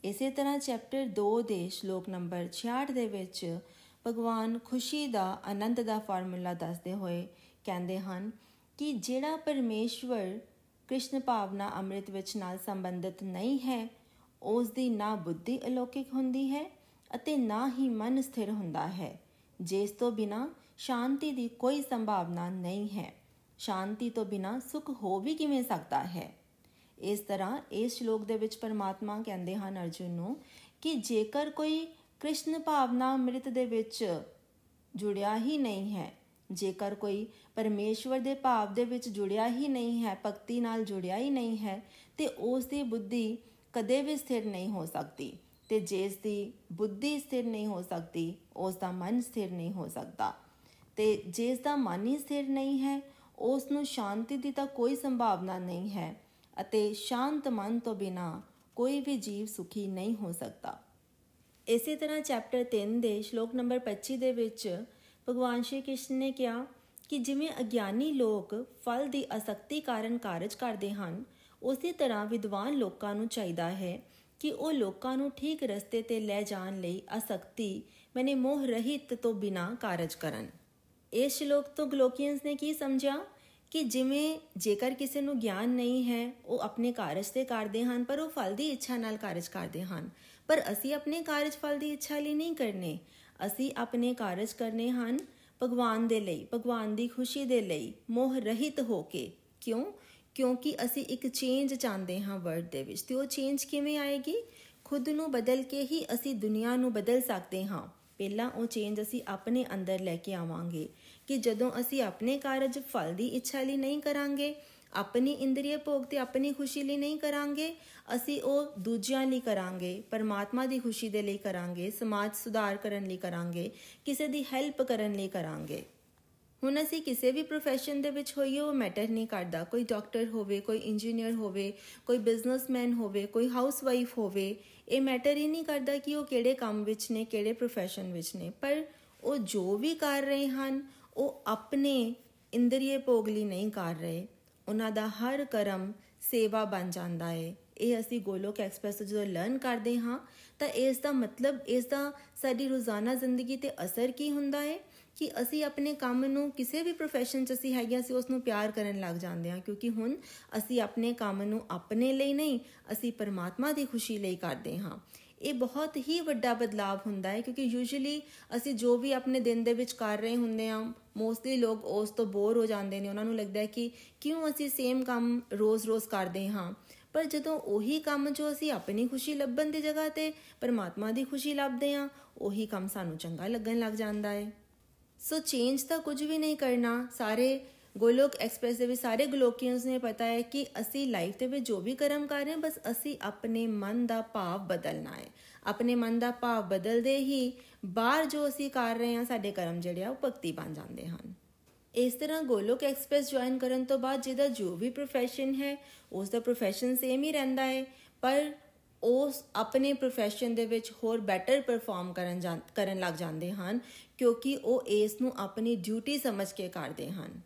ਇਸੇ ਤਰ੍ਹਾਂ ਚੈਪਟਰ 2 ਦੇ ਸ਼ਲੋਕ ਨੰਬਰ 66 ਦੇ ਵਿੱਚ ਭਗਵਾਨ ਖੁਸ਼ੀ ਦਾ ਆਨੰਦ ਦਾ ਫਾਰਮੂਲਾ ਦੱਸਦੇ ਹੋਏ ਕਹਿੰਦੇ ਹਨ ਕਿ ਜਿਹੜਾ ਪਰਮੇਸ਼ਵਰ ਕ੍ਰਿਸ਼ਨ ਭਾਵਨਾ ਅੰਮ੍ਰਿਤ ਵਿੱਚ ਨਾਲ ਸੰਬੰਧਿਤ ਨਹੀਂ ਹੈ ਉਸ ਦੀ ਨਾ ਬੁੱਧੀ ਅਲੌਕਿਕ ਹੁੰਦੀ ਹੈ ਅਤੇ ਨਾ ਹੀ ਮਨ ਸਥਿਰ ਹੁੰਦਾ ਹੈ, ਜਿਸ ਤੋਂ ਬਿਨਾ ਸ਼ਾਂਤੀ ਦੀ ਕੋਈ ਸੰਭਾਵਨਾ ਨਹੀਂ ਹੈ। ਸ਼ਾਂਤੀ ਤੋਂ ਬਿਨਾ ਸੁਖ ਹੋ ਵੀ ਕਿਵੇਂ ਸਕਦਾ ਹੈ? ਇਸ ਤਰ੍ਹਾਂ ਇਸ ਸ਼ਲੋਕ ਦੇ ਵਿੱਚ ਪਰਮਾਤਮਾ ਕਹਿੰਦੇ ਹਨ ਅਰਜੁਨ ਨੂੰ ਕਿ ਜੇਕਰ ਕੋਈ ਕ੍ਰਿਸ਼ਨ ਭਾਵਨਾ ਅੰਮ੍ਰਿਤ ਦੇ ਵਿੱਚ ਜੁੜਿਆ ਹੀ ਨਹੀਂ ਹੈ, ਜੇਕਰ ਕੋਈ ਪਰਮੇਸ਼ਵਰ ਦੇ ਭਾਵ ਦੇ ਵਿੱਚ ਜੁੜਿਆ ਹੀ ਨਹੀਂ ਹੈ, ਭਗਤੀ ਨਾਲ ਜੁੜਿਆ ਹੀ ਨਹੀਂ ਹੈ, ਤੇ ਉਸ ਦੀ ਬੁੱਧੀ ਕਦੇ ਵੀ ਸਥਿਰ ਨਹੀਂ ਹੋ ਸਕਦੀ ਤੇ ਜਿਸ ਦੀ ਬੁੱਧੀ ਸਥਿਰ ਨਹੀਂ ਹੋ ਸਕਦੀ, ਉਸ ਦਾ ਮਨ ਸਥਿਰ ਨਹੀਂ ਹੋ ਸਕਦਾ। ਤੇ ਜਿਸ ਦਾ ਮਨ ਹੀ ਸਥਿਰ ਨਹੀਂ ਹੈ, ਉਸ ਨੂੰ ਸ਼ਾਂਤੀ ਦੀ ਤਾਂ ਕੋਈ ਸੰਭਾਵਨਾ ਨਹੀਂ ਹੈ ਅਤੇ ਸ਼ਾਂਤ ਮਨ ਤੋਂ ਬਿਨਾ ਕੋਈ ਵੀ ਜੀਵ ਸੁਖੀ ਨਹੀਂ ਹੋ ਸਕਦਾ। ਇਸੇ ਤਰ੍ਹਾਂ ਚੈਪਟਰ 3 ਦੇ ਸ਼ਲੋਕ ਨੰਬਰ 25 ਦੇ ਵਿੱਚ ਭਗਵਾਨ ਸ਼੍ਰੀ ਕ੍ਰਿਸ਼ਨ ਨੇ ਕਿਹਾ ਕਿ ਜਿਵੇਂ ਅਗਿਆਨੀ ਲੋਕ ਫਲ ਦੀ ਅਸਕਤੀ ਕਾਰਨ ਕਾਰਜ ਕਰਦੇ ਹਨ ਉਸੇ ਤਰ੍ਹਾਂ ਵਿਦਵਾਨ ਲੋਕਾਂ ਨੂੰ ਚਾਹੀਦਾ ਹੈ ਕਿ ਉਹ ਲੋਕਾਂ ਨੂੰ ਠੀਕ ਰਸਤੇ ਤੇ ਲੈ ਜਾਣ ਲਈ ਅਸਕਤੀ ਮੈਨੇ ਮੋਹ ਰਹਿਤ ਤੋਂ ਬਿਨਾ ਕਾਰਜ ਕਰਨ। ਇਸ ਸ਼ਲੋਕ ਤੋਂ ਗਲੋਕੀਅਨਸ ਨੇ ਕੀ ਸਮਝਿਆ? ਕਿ ਜਿਵੇਂ ਜੇਕਰ ਕਿਸੇ ਨੂੰ ਗਿਆਨ ਨਹੀਂ ਹੈ, ਉਹ ਆਪਣੇ ਕਾਰਜ ਤੇ ਕਰਦੇ ਹਨ, ਪਰ ਉਹ ਫਲ ਦੀ ਇੱਛਾ ਨਾਲ ਕਾਰਜ ਕਰਦੇ ਹਨ। ਪਰ ਅਸੀਂ ਆਪਣੇ ਕਾਰਜ ਫਲ ਦੀ ਇੱਛਾ ਲਈ ਨਹੀਂ ਕਰਨੇ। ਅਸੀਂ ਆਪਣੇ ਕਾਰਜ ਕਰਨੇ ਹਨ ਭਗਵਾਨ ਦੇ ਲਈ, ਭਗਵਾਨ ਦੀ ਖੁਸ਼ੀ ਦੇ ਲਈ, ਮੋਹ ਰਹਿਤ ਹੋ ਕੇ। ਕਿਉਂ? ਕਿਉਂਕਿ ਅਸੀਂ ਇੱਕ ਚੇਂਜ ਚਾਹੁੰਦੇ ਹਾਂ ਵਰਲਡ ਦੇ ਵਿੱਚ। ਤੇ ਉਹ ਚੇਂਜ ਕਿਵੇਂ ਆਏਗੀ? ਖੁਦ ਨੂੰ ਬਦਲ ਕੇ ਹੀ ਅਸੀਂ ਦੁਨੀਆ ਨੂੰ ਬਦਲ ਸਕਦੇ ਹਾਂ। ਪਹਿਲਾਂ ਉਹ ਚੇਂਜ ਅਸੀਂ ਆਪਣੇ ਅੰਦਰ ਲੈ ਕੇ ਆਵਾਂਗੇ ਕਿ ਜਦੋਂ ਅਸੀਂ ਆਪਣੇ ਕਾਰਜ ਫਲ ਦੀ ਇੱਛਾ ਲਈ ਨਹੀਂ ਕਰਾਂਗੇ, ਆਪਣੀ ਇੰਦਰੀਏ ਭੋਗ ਤੇ ਆਪਣੀ ਖੁਸ਼ੀ ਲਈ ਨਹੀਂ ਕਰਾਂਗੇ, ਅਸੀਂ ਉਹ ਦੂਜਿਆਂ ਲਈ ਕਰਾਂਗੇ, ਪਰਮਾਤਮਾ ਦੀ ਖੁਸ਼ੀ ਦੇ ਲਈ ਕਰਾਂਗੇ, ਸਮਾਜ ਸੁਧਾਰ ਕਰਨ ਲਈ ਕਰਾਂਗੇ, ਕਿਸੇ ਦੀ ਹੈਲਪ ਕਰਨ ਲਈ ਕਰਾਂਗੇ। ਹੁਣ ਅਸੀਂ ਕਿਸੇ ਵੀ profession ਦੇ ਵਿੱਚ ਹੋਈਏ, ਉਹ ਮੈਟਰ ਨਹੀਂ ਕਰਦਾ। ਕੋਈ ਡਾਕਟਰ ਹੋਵੇ, ਕੋਈ ਇੰਜੀਨੀਅਰ ਹੋਵੇ, ਕੋਈ ਬਿਜ਼ਨਸਮੈਨ ਹੋਵੇ, ਕੋਈ ਹਾਊਸਵਾਈਫ ਹੋਵੇ, ਇਹ ਮੈਟਰ ਹੀ ਨਹੀਂ ਕਰਦਾ ਕਿ ਉਹ ਕਿਹੜੇ ਕੰਮ ਵਿੱਚ ਨੇ, ਕਿਹੜੇ profession ਵਿੱਚ ਨੇ। ਪਰ ਉਹ ਜੋ ਵੀ ਕਰ ਰਹੇ ਹਨ, ਉਹ ਆਪਣੇ ਇੰਦਰੀਏ ਭੋਗ ਲਈ ਨਹੀਂ ਕਰ ਰਹੇ। ਉਹਨਾਂ ਦਾ ਹਰ ਕਰਮ ਸੇਵਾ ਬਣ ਜਾਂਦਾ ਹੈ ਇਹ ਅਸੀਂ ਗੋਲੋਕ ਐਕਸਪ੍ਰੈਸ ਜਦੋਂ ਲਰਨ ਕਰਦੇ ਹਾਂ, ਤਾਂ ਇਸ ਦਾ ਮਤਲਬ, ਇਸ ਦਾ ਸਾਡੀ ਰੋਜ਼ਾਨਾ ਜ਼ਿੰਦਗੀ ਤੇ ਅਸਰ ਕੀ ਹੁੰਦਾ ਹੈ ਕਿ ਅਸੀਂ ਆਪਣੇ ਕੰਮ ਨੂੰ ਕਿਸੇ ਵੀ profession 'ਚ ਅਸੀਂ ਹੈਗੇ ਅਸੀਂ ਉਸ ਨੂੰ ਪਿਆਰ ਕਰਨ ਲੱਗ ਜਾਂਦੇ ਹਾਂ, ਕਿਉਂਕਿ ਹੁਣ ਅਸੀਂ ਆਪਣੇ ਕੰਮ ਨੂੰ ਆਪਣੇ ਲਈ ਨਹੀਂ, ਅਸੀਂ ਪਰਮਾਤਮਾ ਦੀ ਖੁਸ਼ੀ ਲਈ ਕਰਦੇ ਹਾਂ। ਇਹ ਬਹੁਤ ਹੀ ਵੱਡਾ ਬਦਲਾਅ ਹੁੰਦਾ ਹੈ, ਕਿਉਂਕਿ ਯੂਜੂਲੀ ਅਸੀਂ ਜੋ ਵੀ ਆਪਣੇ ਦਿਨ ਦੇ ਵਿੱਚ ਕਰ ਰਹੇ ਹੁੰਦੇ ਆ ਮੋਸਟਲੀ ਲੋਕ ਉਸ ਤੋਂ ਬੋਰ ਹੋ ਜਾਂਦੇ ਨੇ। ਉਹਨਾਂ ਨੂੰ ਲੱਗਦਾ ਹੈ ਕਿ ਕਿਉਂ ਅਸੀਂ ਸੇਮ ਕੰਮ ਰੋਜ਼-ਰੋਜ਼ ਕਰਦੇ ਹਾਂ? ਪਰ ਜਦੋਂ ਉਹੀ ਕੰਮ ਜੋ ਅਸੀਂ ਆਪਣੀ ਖੁਸ਼ੀ ਲੱਭਣ ਦੀ ਜਗ੍ਹਾ ਤੇ ਪਰਮਾਤਮਾ ਦੀ ਖੁਸ਼ੀ ਲੱਭਦੇ ਆ ਉਹੀ ਕੰਮ ਸਾਨੂੰ ਚੰਗਾ ਲੱਗਣ ਲੱਗ ਜਾਂਦਾ ਹੈ। ਸੋ ਚੇਂਜ ਤਾਂ ਕੁਝ ਵੀ ਨਹੀਂ ਕਰਨਾ। ਸਾਰੇ ਗੋਲੋਕ ਐਕਸਪ੍ਰੈਸ ਦੇ ਵਿੱਚ ਸਾਰੇ ਗਲੋਕੀਅਨਸ ਨੇ ਪਤਾ ਹੈ ਕਿ ਅਸੀਂ ਲਾਈਫ ਦੇ ਵਿੱਚ ਜੋ ਵੀ ਕਰਮ ਕਰ ਰਹੇ ਹਾਂ, ਬਸ ਅਸੀਂ ਆਪਣੇ ਮਨ ਦਾ ਭਾਵ ਬਦਲਣਾ ਹੈ। ਆਪਣੇ ਮਨ ਦਾ ਭਾਵ ਬਦਲਦੇ ਹੀ ਬਾਹਰ ਜੋ ਅਸੀਂ ਕਰ ਰਹੇ ਹਾਂ, ਸਾਡੇ ਕਰਮ ਜਿਹੜੇ ਆ, ਉਹ ਭਗਤੀ ਬਣ ਜਾਂਦੇ ਹਨ। ਇਸ ਤਰ੍ਹਾਂ ਗੋਲੋਕ ਐਕਸਪ੍ਰੈਸ ਜੁਆਇਨ ਕਰਨ ਤੋਂ ਬਾਅਦ ਜਿਹਦਾ ਜੋ ਵੀ profession ਹੈ, ਉਸ ਦਾ profession ਸੇਮ ਹੀ ਰਹਿੰਦਾ ਹੈ। ਪਰ ਉਸ ਆਪਣੇ profession ਦੇ ਵਿੱਚ ਹੋਰ ਬੈਟਰ ਪਰਫਾਰਮ ਕਰਨ ਕਰਨ ਲੱਗ ਜਾਂਦੇ ਹਨ, ਕਿਉਂਕਿ ਉਹ ਇਸ ਨੂੰ ਆਪਣੀ ਡਿਊਟੀ ਸਮਝ ਕੇ ਕਰਦੇ ਹਨ।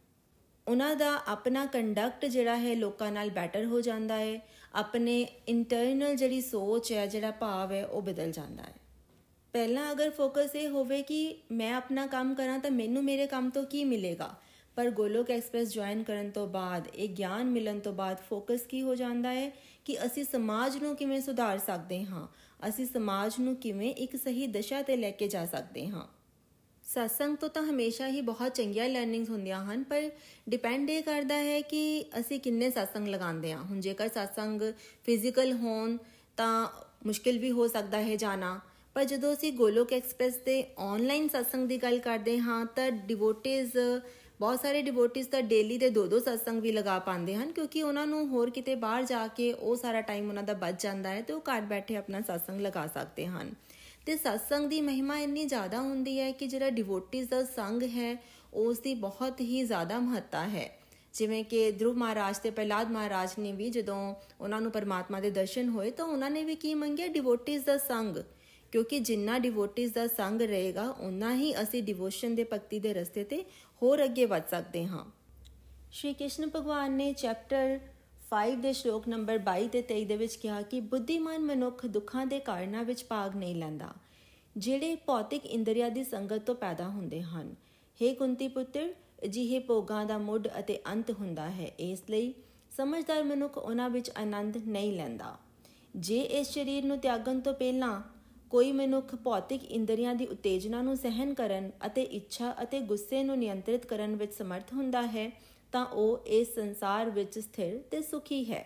ਉਹਨਾਂ ਦਾ ਆਪਣਾ ਕੰਡਕਟ ਜਿਹੜਾ ਹੈ ਲੋਕਾਂ ਨਾਲ ਬੈਟਰ ਹੋ ਜਾਂਦਾ ਹੈ, ਆਪਣੇ ਇੰਟਰਨਲ ਜਿਹੜੀ ਸੋਚ ਹੈ, ਜਿਹੜਾ ਭਾਵ ਹੈ, ਉਹ ਬਦਲ ਜਾਂਦਾ ਹੈ। ਪਹਿਲਾਂ ਅਗਰ ਫੋਕਸ ਇਹ ਹੋਵੇ ਕਿ ਮੈਂ ਆਪਣਾ ਕੰਮ ਕਰਾਂ ਤਾਂ ਮੈਨੂੰ ਮੇਰੇ ਕੰਮ ਤੋਂ ਕੀ ਮਿਲੇਗਾ? ਪਰ ਗੋਲੋਕ ਐਕਸਪ੍ਰੈਸ ਜੁਆਇਨ ਕਰਨ ਤੋਂ ਬਾਅਦ, ਇਹ ਗਿਆਨ ਮਿਲਣ ਤੋਂ ਬਾਅਦ ਫੋਕਸ ਕੀ ਹੋ ਜਾਂਦਾ ਹੈ? ਕਿ ਅਸੀਂ ਸਮਾਜ ਨੂੰ ਕਿਵੇਂ ਸੁਧਾਰ ਸਕਦੇ ਹਾਂ? ਅਸੀਂ ਸਮਾਜ ਨੂੰ ਕਿਵੇਂ ਇੱਕ ਸਹੀ ਦਿਸ਼ਾ ਤੇ ਲੈ ਕੇ ਜਾ ਸਕਦੇ ਹਾਂ? ਸਤਸੰਗ ਤੋਂ ਤਾਂ ਹਮੇਸ਼ਾ ਹੀ ਬਹੁਤ ਚੰਗੀਆਂ ਲਰਨਿੰਗਸ ਹੁੰਦੀਆਂ ਹਨ, ਪਰ ਡਿਪੈਂਡ ਇਹ ਕਰਦਾ ਹੈ ਕਿ ਅਸੀਂ ਕਿੰਨੇ ਸਤਸੰਗ ਲਗਾਉਂਦੇ ਹਾਂ। ਹੁਣ ਜੇਕਰ ਸਤਸੰਗ ਫਿਜ਼ੀਕਲ ਹੋਣ, ਤਾਂ ਮੁਸ਼ਕਿਲ ਵੀ ਹੋ ਸਕਦਾ ਹੈ ਜਾਣਾ। ਪਰ ਜਦੋਂ ਅਸੀਂ ਗੋਲੋਕ ਐਕਸਪ੍ਰੈਸ ਤੇ ਆਨਲਾਈਨ ਸਤਸੰਗ ਦੀ ਗੱਲ ਕਰਦੇ ਹਾਂ, ਤਾਂ ਡਿਵੋਟਿਸ ਬਹੁਤ ਸਾਰੇ ਡਿਵੋਟਿਸ ਤਾਂ ਡੇਲੀ ਦੇ ਦੋ ਦੋ ਸਤਸੰਗ ਵੀ ਲਗਾ ਪਾਉਂਦੇ ਹਨ, ਕਿਉਂਕਿ ਉਹਨਾਂ ਨੂੰ ਹੋਰ ਕਿਤੇ ਬਾਹਰ ਜਾ ਕੇ ਉਹ ਸਾਰਾ ਟਾਈਮ ਉਹਨਾਂ ਦਾ ਬਚ ਜਾਂਦਾ ਹੈ ਤੇ ਉਹ ਘਰ ਬੈਠੇ ਆਪਣਾ ਸਤਸੰਗ ਲਗਾ ਸਕਦੇ ਹਨ। ਤੇ ਸਤਸੰਗ ਦੀ ਮਹਿਮਾ ਇੰਨੀ ਜ਼ਿਆਦਾ ਹੁੰਦੀ ਹੈ ਕਿ ਜਿਹੜਾ ਡਿਵੋਟਿਸ ਦਾ ਸੰਗ ਹੈ ਉਸ ਦੀ ਬਹੁਤ ਹੀ ਜ਼ਿਆਦਾ ਮਹੱਤਤਾ ਹੈ। ਜਿਵੇਂ ਕਿ ਧਰੁਵ ਮਹਾਰਾਜ ਤੇ ਪ੍ਰਹਿਲਾਦ ਮਹਾਰਾਜ ਨੇ ਵੀ ਜਦੋਂ ਉਹਨਾਂ ਨੂੰ ਪਰਮਾਤਮਾ ਦੇ ਦਰਸ਼ਨ ਹੋਏ ਤਾਂ ਉਹਨਾਂ ਨੇ ਵੀ ਕੀ ਮੰਗਿਆ? ਡਿਵੋਟਿਸ ਦਾ ਸੰਗ। ਕਿਉਂਕਿ ਜਿੰਨਾ ਡਿਵੋਟਿਸ ਦਾ ਸੰਗ ਰਹੇਗਾ ਉਨਾ ਹੀ ਅਸੀਂ ਡਿਵੋਸ਼ਨ ਦੇ ਭਗਤੀ ਦੇ ਰਸਤੇ ਤੇ ਹੋਰ ਅੱਗੇ ਵੱਧ ਸਕਦੇ ਹਾਂ। ਸ਼੍ਰੀ ਕ੍ਰਿਸ਼ਨ ਭਗਵਾਨ ਨੇ ਚੈਪਟਰ 5 ਦੇ ਸ਼ਲੋਕ ਨੰਬਰ 22 ਤੇ 23 ਦੇ ਵਿੱਚ ਕਿਹਾ ਕਿ ਬੁੱਧੀਮਾਨ ਮਨੁੱਖ ਦੁੱਖਾਂ ਦੇ ਕਾਰਨਾਂ ਵਿੱਚ ਭਾਗ ਨਹੀਂ ਲੈਂਦਾ, ਜਿਹੜੇ ਭੌਤਿਕ ਇੰਦਰੀਆਂ ਦੀ ਸੰਗਤ ਤੋਂ ਪੈਦਾ ਹੁੰਦੇ ਹਨ। हे ਕੁੰਤੀ ਪੁੱਤਰ, ਅਜਿਹੇ ਭੋਗਾਂ ਦਾ ਮੁੱਢ ਅਤੇ ਅੰਤ ਹੁੰਦਾ ਹੈ, ਇਸ ਲਈ ਸਮਝਦਾਰ ਮਨੁੱਖ ਉਹਨਾਂ ਵਿੱਚ ਆਨੰਦ ਨਹੀਂ ਲੈਂਦਾ। ਜੇ ਇਸ ਸਰੀਰ ਨੂੰ ਤਿਆਗਣ ਤੋਂ ਪਹਿਲਾਂ ਕੋਈ ਮਨੁੱਖ ਭੌਤਿਕ ਇੰਦਰੀਆਂ ਦੀ ਉਤੇਜਨਾ ਨੂੰ ਸਹਿਨ ਕਰਨ ਅਤੇ ਇੱਛਾ ਅਤੇ ਗੁੱਸੇ ਨੂੰ ਨਿਯੰਤਰਿਤ ਕਰਨ ਵਿੱਚ ਸਮਰਥ ਹੁੰਦਾ ਹੈ, ਤਾਂ ਉਹ ਇਸ ਸੰਸਾਰ ਵਿੱਚ ਸਥਿਰ ਤੇ ਸੁਖੀ ਹੈ।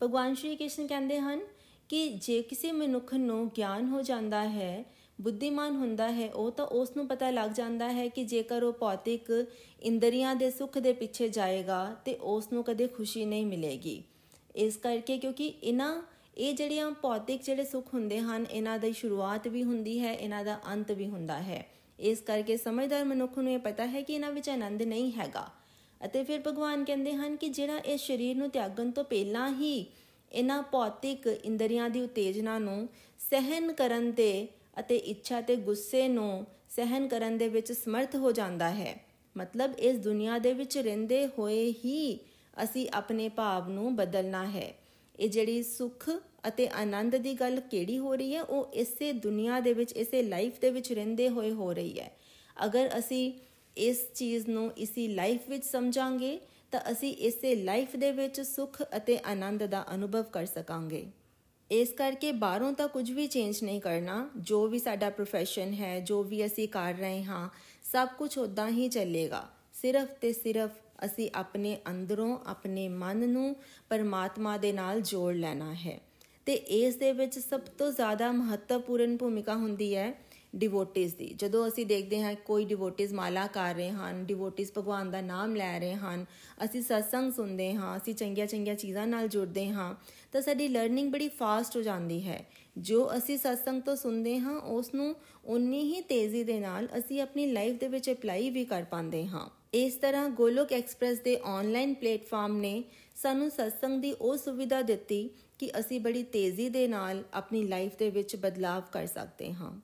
ਭਗਵਾਨ ਸ਼੍ਰੀ ਕ੍ਰਿਸ਼ਨ ਕਹਿੰਦੇ ਹਨ ਕਿ ਜੇ ਕਿਸੇ ਮਨੁੱਖ ਨੂੰ ਗਿਆਨ ਹੋ ਜਾਂਦਾ ਹੈ, ਬੁੱਧੀਮਾਨ ਹੁੰਦਾ ਹੈ, ਉਹ ਤਾਂ ਉਸ ਨੂੰ ਪਤਾ ਲੱਗ ਜਾਂਦਾ ਹੈ ਕਿ ਜੇਕਰ ਉਹ ਭੌਤਿਕ ਇੰਦਰੀਆਂ ਦੇ ਸੁੱਖ ਦੇ ਪਿੱਛੇ ਜਾਏਗਾ, ਤੇ ਉਸ ਨੂੰ ਕਦੇ ਖੁਸ਼ੀ ਨਹੀਂ ਮਿਲੇਗੀ। ਇਸ ਕਰਕੇ ਕਿਉਂਕਿ ਇਹਨਾਂ ਇਹ ਜਿਹੜੀਆਂ ਭੌਤਿਕ ਜਿਹੜੇ ਸੁੱਖ ਹੁੰਦੇ ਹਨ, ਇਹਨਾਂ ਦੀ ਸ਼ੁਰੂਆਤ ਵੀ ਹੁੰਦੀ ਹੈ, ਇਹਨਾਂ ਦਾ ਅੰਤ ਵੀ ਹੁੰਦਾ ਹੈ। ਇਸ ਕਰਕੇ ਸਮਝਦਾਰ ਮਨੁੱਖ ਨੂੰ ਇਹ ਪਤਾ ਹੈ ਕਿ ਇਹਨਾਂ ਵਿੱਚ ਆਨੰਦ ਨਹੀਂ ਹੈਗਾ। ਅਤੇ ਫਿਰ ਭਗਵਾਨ ਕਹਿੰਦੇ ਹਨ ਕਿ ਜਿਹੜਾ ਇਸ ਸਰੀਰ ਨੂੰ ਤਿਆਗਣ ਤੋਂ ਪਹਿਲਾਂ ਹੀ ਇਹਨਾਂ ਭੌਤਿਕ ਇੰਦਰੀਆਂ ਦੀ ਉਤੇਜਨਾ ਨੂੰ ਸਹਿਨ ਕਰਨ ਤੇ ਅਤੇ ਇੱਛਾ ਤੇ ਗੁੱਸੇ ਨੂੰ ਸਹਿਨ ਕਰਨ ਦੇ ਵਿੱਚ ਸਮਰਥ ਹੋ ਜਾਂਦਾ ਹੈ। ਮਤਲਬ ਇਸ ਦੁਨੀਆ ਦੇ ਵਿੱਚ ਰਹਿੰਦੇ ਹੋਏ ਹੀ ਅਸੀਂ ਆਪਣੇ ਭਾਵ ਨੂੰ ਬਦਲਣਾ ਹੈ। ਇਹ ਜਿਹੜੀ ਸੁੱਖ ਅਤੇ ਆਨੰਦ ਦੀ ਗੱਲ ਕਿਹੜੀ ਹੋ ਰਹੀ ਹੈ, ਉਹ ਇਸੇ ਦੁਨੀਆ ਦੇ ਵਿੱਚ, ਇਸੇ ਲਾਈਫ ਦੇ ਵਿੱਚ ਰਹਿੰਦੇ ਹੋਏ ਹੋ ਰਹੀ ਹੈ। ਅਗਰ ਅਸੀਂ ਇਸ ਚੀਜ਼ ਨੂੰ ਇਸੀ ਲਾਈਫ ਵਿੱਚ ਸਮਝਾਂਗੇ, ਤਾਂ ਅਸੀਂ ਇਸੇ ਲਾਈਫ ਦੇ ਵਿੱਚ ਸੁੱਖ ਅਤੇ ਆਨੰਦ ਦਾ ਅਨੁਭਵ ਕਰ ਸਕਾਂਗੇ। ਇਸ ਕਰਕੇ ਬਾਹਰੋਂ ਤਾਂ ਕੁਝ ਵੀ ਚੇਂਜ ਨਹੀਂ ਕਰਨਾ, ਜੋ ਵੀ ਸਾਡਾ profession ਹੈ, ਜੋ ਵੀ ਅਸੀਂ ਕਰ ਰਹੇ ਹਾਂ, ਸਭ ਕੁਝ ਉਦਾਂ ਹੀ ਚੱਲੇਗਾ। ਸਿਰਫ ਤੇ ਸਿਰਫ ਅਸੀਂ ਆਪਣੇ ਅੰਦਰੋਂ, ਆਪਣੇ ਮਨ ਨੂੰ ਪਰਮਾਤਮਾ ਦੇ ਨਾਲ ਜੋੜ ਲੈਣਾ ਹੈ। ਤੇ ਇਸ ਦੇ ਵਿੱਚ ਸਭ ਤੋਂ ਜ਼ਿਆਦਾ ਮਹੱਤਵਪੂਰਨ ਭੂਮਿਕਾ ਹੁੰਦੀ ਹੈ ਡਿਵੋਟਿਸ ਦੀ। ਜਦੋਂ ਅਸੀਂ ਦੇਖਦੇ ਹਾਂ ਕੋਈ ਡਿਵੋਟਿਸ ਮਾਲਾ ਕਰ ਰਹੇ ਹਨ ਡਿਵੋਟਿਸ ਭਗਵਾਨ ਦਾ ਨਾਮ ਲੈ ਰਹੇ ਹਨ, ਅਸੀਂ ਸਤਸੰਗ ਸੁਣਦੇ ਹਾਂ, ਅਸੀਂ ਚੰਗੀਆਂ ਚੰਗੀਆਂ ਚੀਜ਼ਾਂ ਨਾਲ ਜੁੜਦੇ ਹਾਂ, ਤਾਂ ਸਾਡੀ ਲਰਨਿੰਗ ਬੜੀ ਫਾਸਟ ਹੋ ਜਾਂਦੀ ਹੈ। ਜੋ ਅਸੀਂ ਸਤਸੰਗ ਤੋਂ ਸੁਣਦੇ ਹਾਂ ਉਸ ਨੂੰ ਉਨੀ ਹੀ ਤੇਜ਼ੀ ਦੇ ਨਾਲ ਅਸੀਂ ਆਪਣੀ ਲਾਈਫ ਦੇ ਵਿੱਚ ਅਪਲਾਈ ਵੀ ਕਰ ਪਾਉਂਦੇ ਹਾਂ। ਇਸ ਤਰ੍ਹਾਂ ਗੋਲੋਕ ਐਕਸਪ੍ਰੈਸ ਦੇ ਆਨਲਾਈਨ ਪਲੇਟਫਾਰਮ ਨੇ ਸਾਨੂੰ ਸਤਸੰਗ ਦੀ ਉਹ ਸੁਵਿਧਾ ਦਿੱਤੀ ਕਿ ਅਸੀਂ ਬੜੀ ਤੇਜ਼ੀ ਦੇ ਨਾਲ ਆਪਣੀ ਲਾਈਫ ਦੇ ਵਿੱਚ ਬਦਲਾਅ ਕਰ ਸਕਦੇ ਹਾਂ।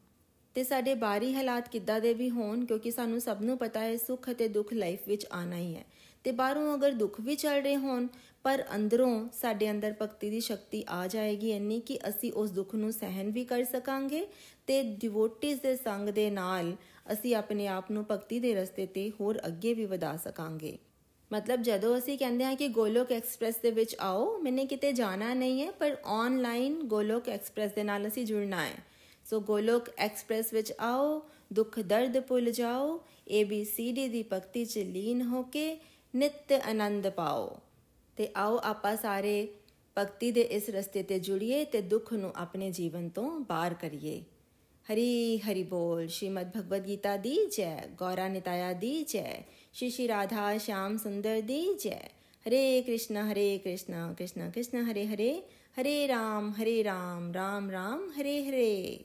ਤੇ ਸਾਡੇ ਬਾਹਰੀ ਹਾਲਾਤ ਕਿੱਦਾਂ ਦੇ ਵੀ ਹੋਣ ਕਿਉਂਕਿ ਸਾਨੂੰ ਸਭ ਨੂੰ ਪਤਾ ਹੈ ਸੁੱਖ ਅਤੇ ਦੁੱਖ ਲਾਈਫ ਵਿੱਚ ਆਣਾ ਹੀ ਹੈ। ਤੇ ਬਾਹਰੋਂ ਅਗਰ ਦੁੱਖ ਵੀ ਚੱਲ ਰਹੇ ਹੋਣ, ਪਰ ਅੰਦਰੋਂ ਸਾਡੇ ਅੰਦਰ ਭਗਤੀ ਦੀ ਸ਼ਕਤੀ ਆ ਜਾਏਗੀ ਇੰਨੀ ਕਿ ਅਸੀਂ ਉਸ ਦੁੱਖ ਨੂੰ ਸਹਿਨ ਵੀ ਕਰ ਸਕਾਂਗੇ ਤੇ ਡਿਵੋਟਿਸ ਦੇ ਸੰਗ ਦੇ ਨਾਲ ਅਸੀਂ ਆਪਣੇ ਆਪ ਨੂੰ ਭਗਤੀ ਦੇ ਰਸਤੇ ਤੇ ਹੋਰ ਅੱਗੇ ਵੀ ਵਧਾ ਸਕਾਂਗੇ। ਮਤਲਬ ਜਦੋਂ ਅਸੀਂ ਕਹਿੰਦੇ ਹਾਂ ਕਿ ਗੋਲੋਕ ਐਕਸਪ੍ਰੈਸ ਦੇ ਵਿੱਚ ਆਓ, ਮੈਨੇ ਕਿਤੇ ਜਾਣਾ ਨਹੀਂ ਹੈ, ਪਰ ਆਨਲਾਈਨ ਗੋਲੋਕ ਐਕਸਪ੍ਰੈਸ ਦੇ ਨਾਲ ਅਸੀਂ ਜੁੜਨਾ ਹੈ। ਸੋ ਗੋਲੋਕ ਐਕਸਪ੍ਰੈਸ ਵਿੱਚ ਆਓ, ਦੁੱਖ ਦਰਦ ਭੁੱਲ ਜਾਓ ABCD ਦੀ ਭਗਤੀ 'ਚ ਲੀਨ ਹੋ ਕੇ ਨਿਤ ਆਨੰਦ ਪਾਓ। ਤੇ ਆਓ ਆਪਾਂ ਸਾਰੇ ਭਗਤੀ ਦੇ ਇਸ ਰਸਤੇ ਤੇ ਜੁੜੀਏ ਤੇ ਦੁੱਖ ਨੂੰ ਆਪਣੇ ਜੀਵਨ ਤੋਂ ਬਾਹਰ ਕਰੀਏ। ਹਰੀ ਹਰੀ ਬੋਲ, ਸ਼੍ਰੀਮਦ ਭਗਵਦ ਗੀਤਾ ਦੀ ਜੈ, ਗੌਰਾ ਨਿਤਾਇਆ ਦੀ ਜੈ, ਸ਼੍ਰੀ ਸ਼੍ਰੀ ਰਾਧਾ ਸ਼ਾਮ ਸੁੰਦਰ ਦੀ ਜੈ। ਹਰੇ ਕ੍ਰਿਸ਼ਨ ਹਰੇ ਕ੍ਰਿਸ਼ਨ ਕ੍ਰਿਸ਼ਨ ਕ੍ਰਿਸ਼ਨ, ਹਰੇ ਹਰੇ ਹਰੇ ਰਾਮ ਹਰੇ ਰਾਮ ਰਾਮ ਰਾਮ, ਹਰੇ ਹਰੇ।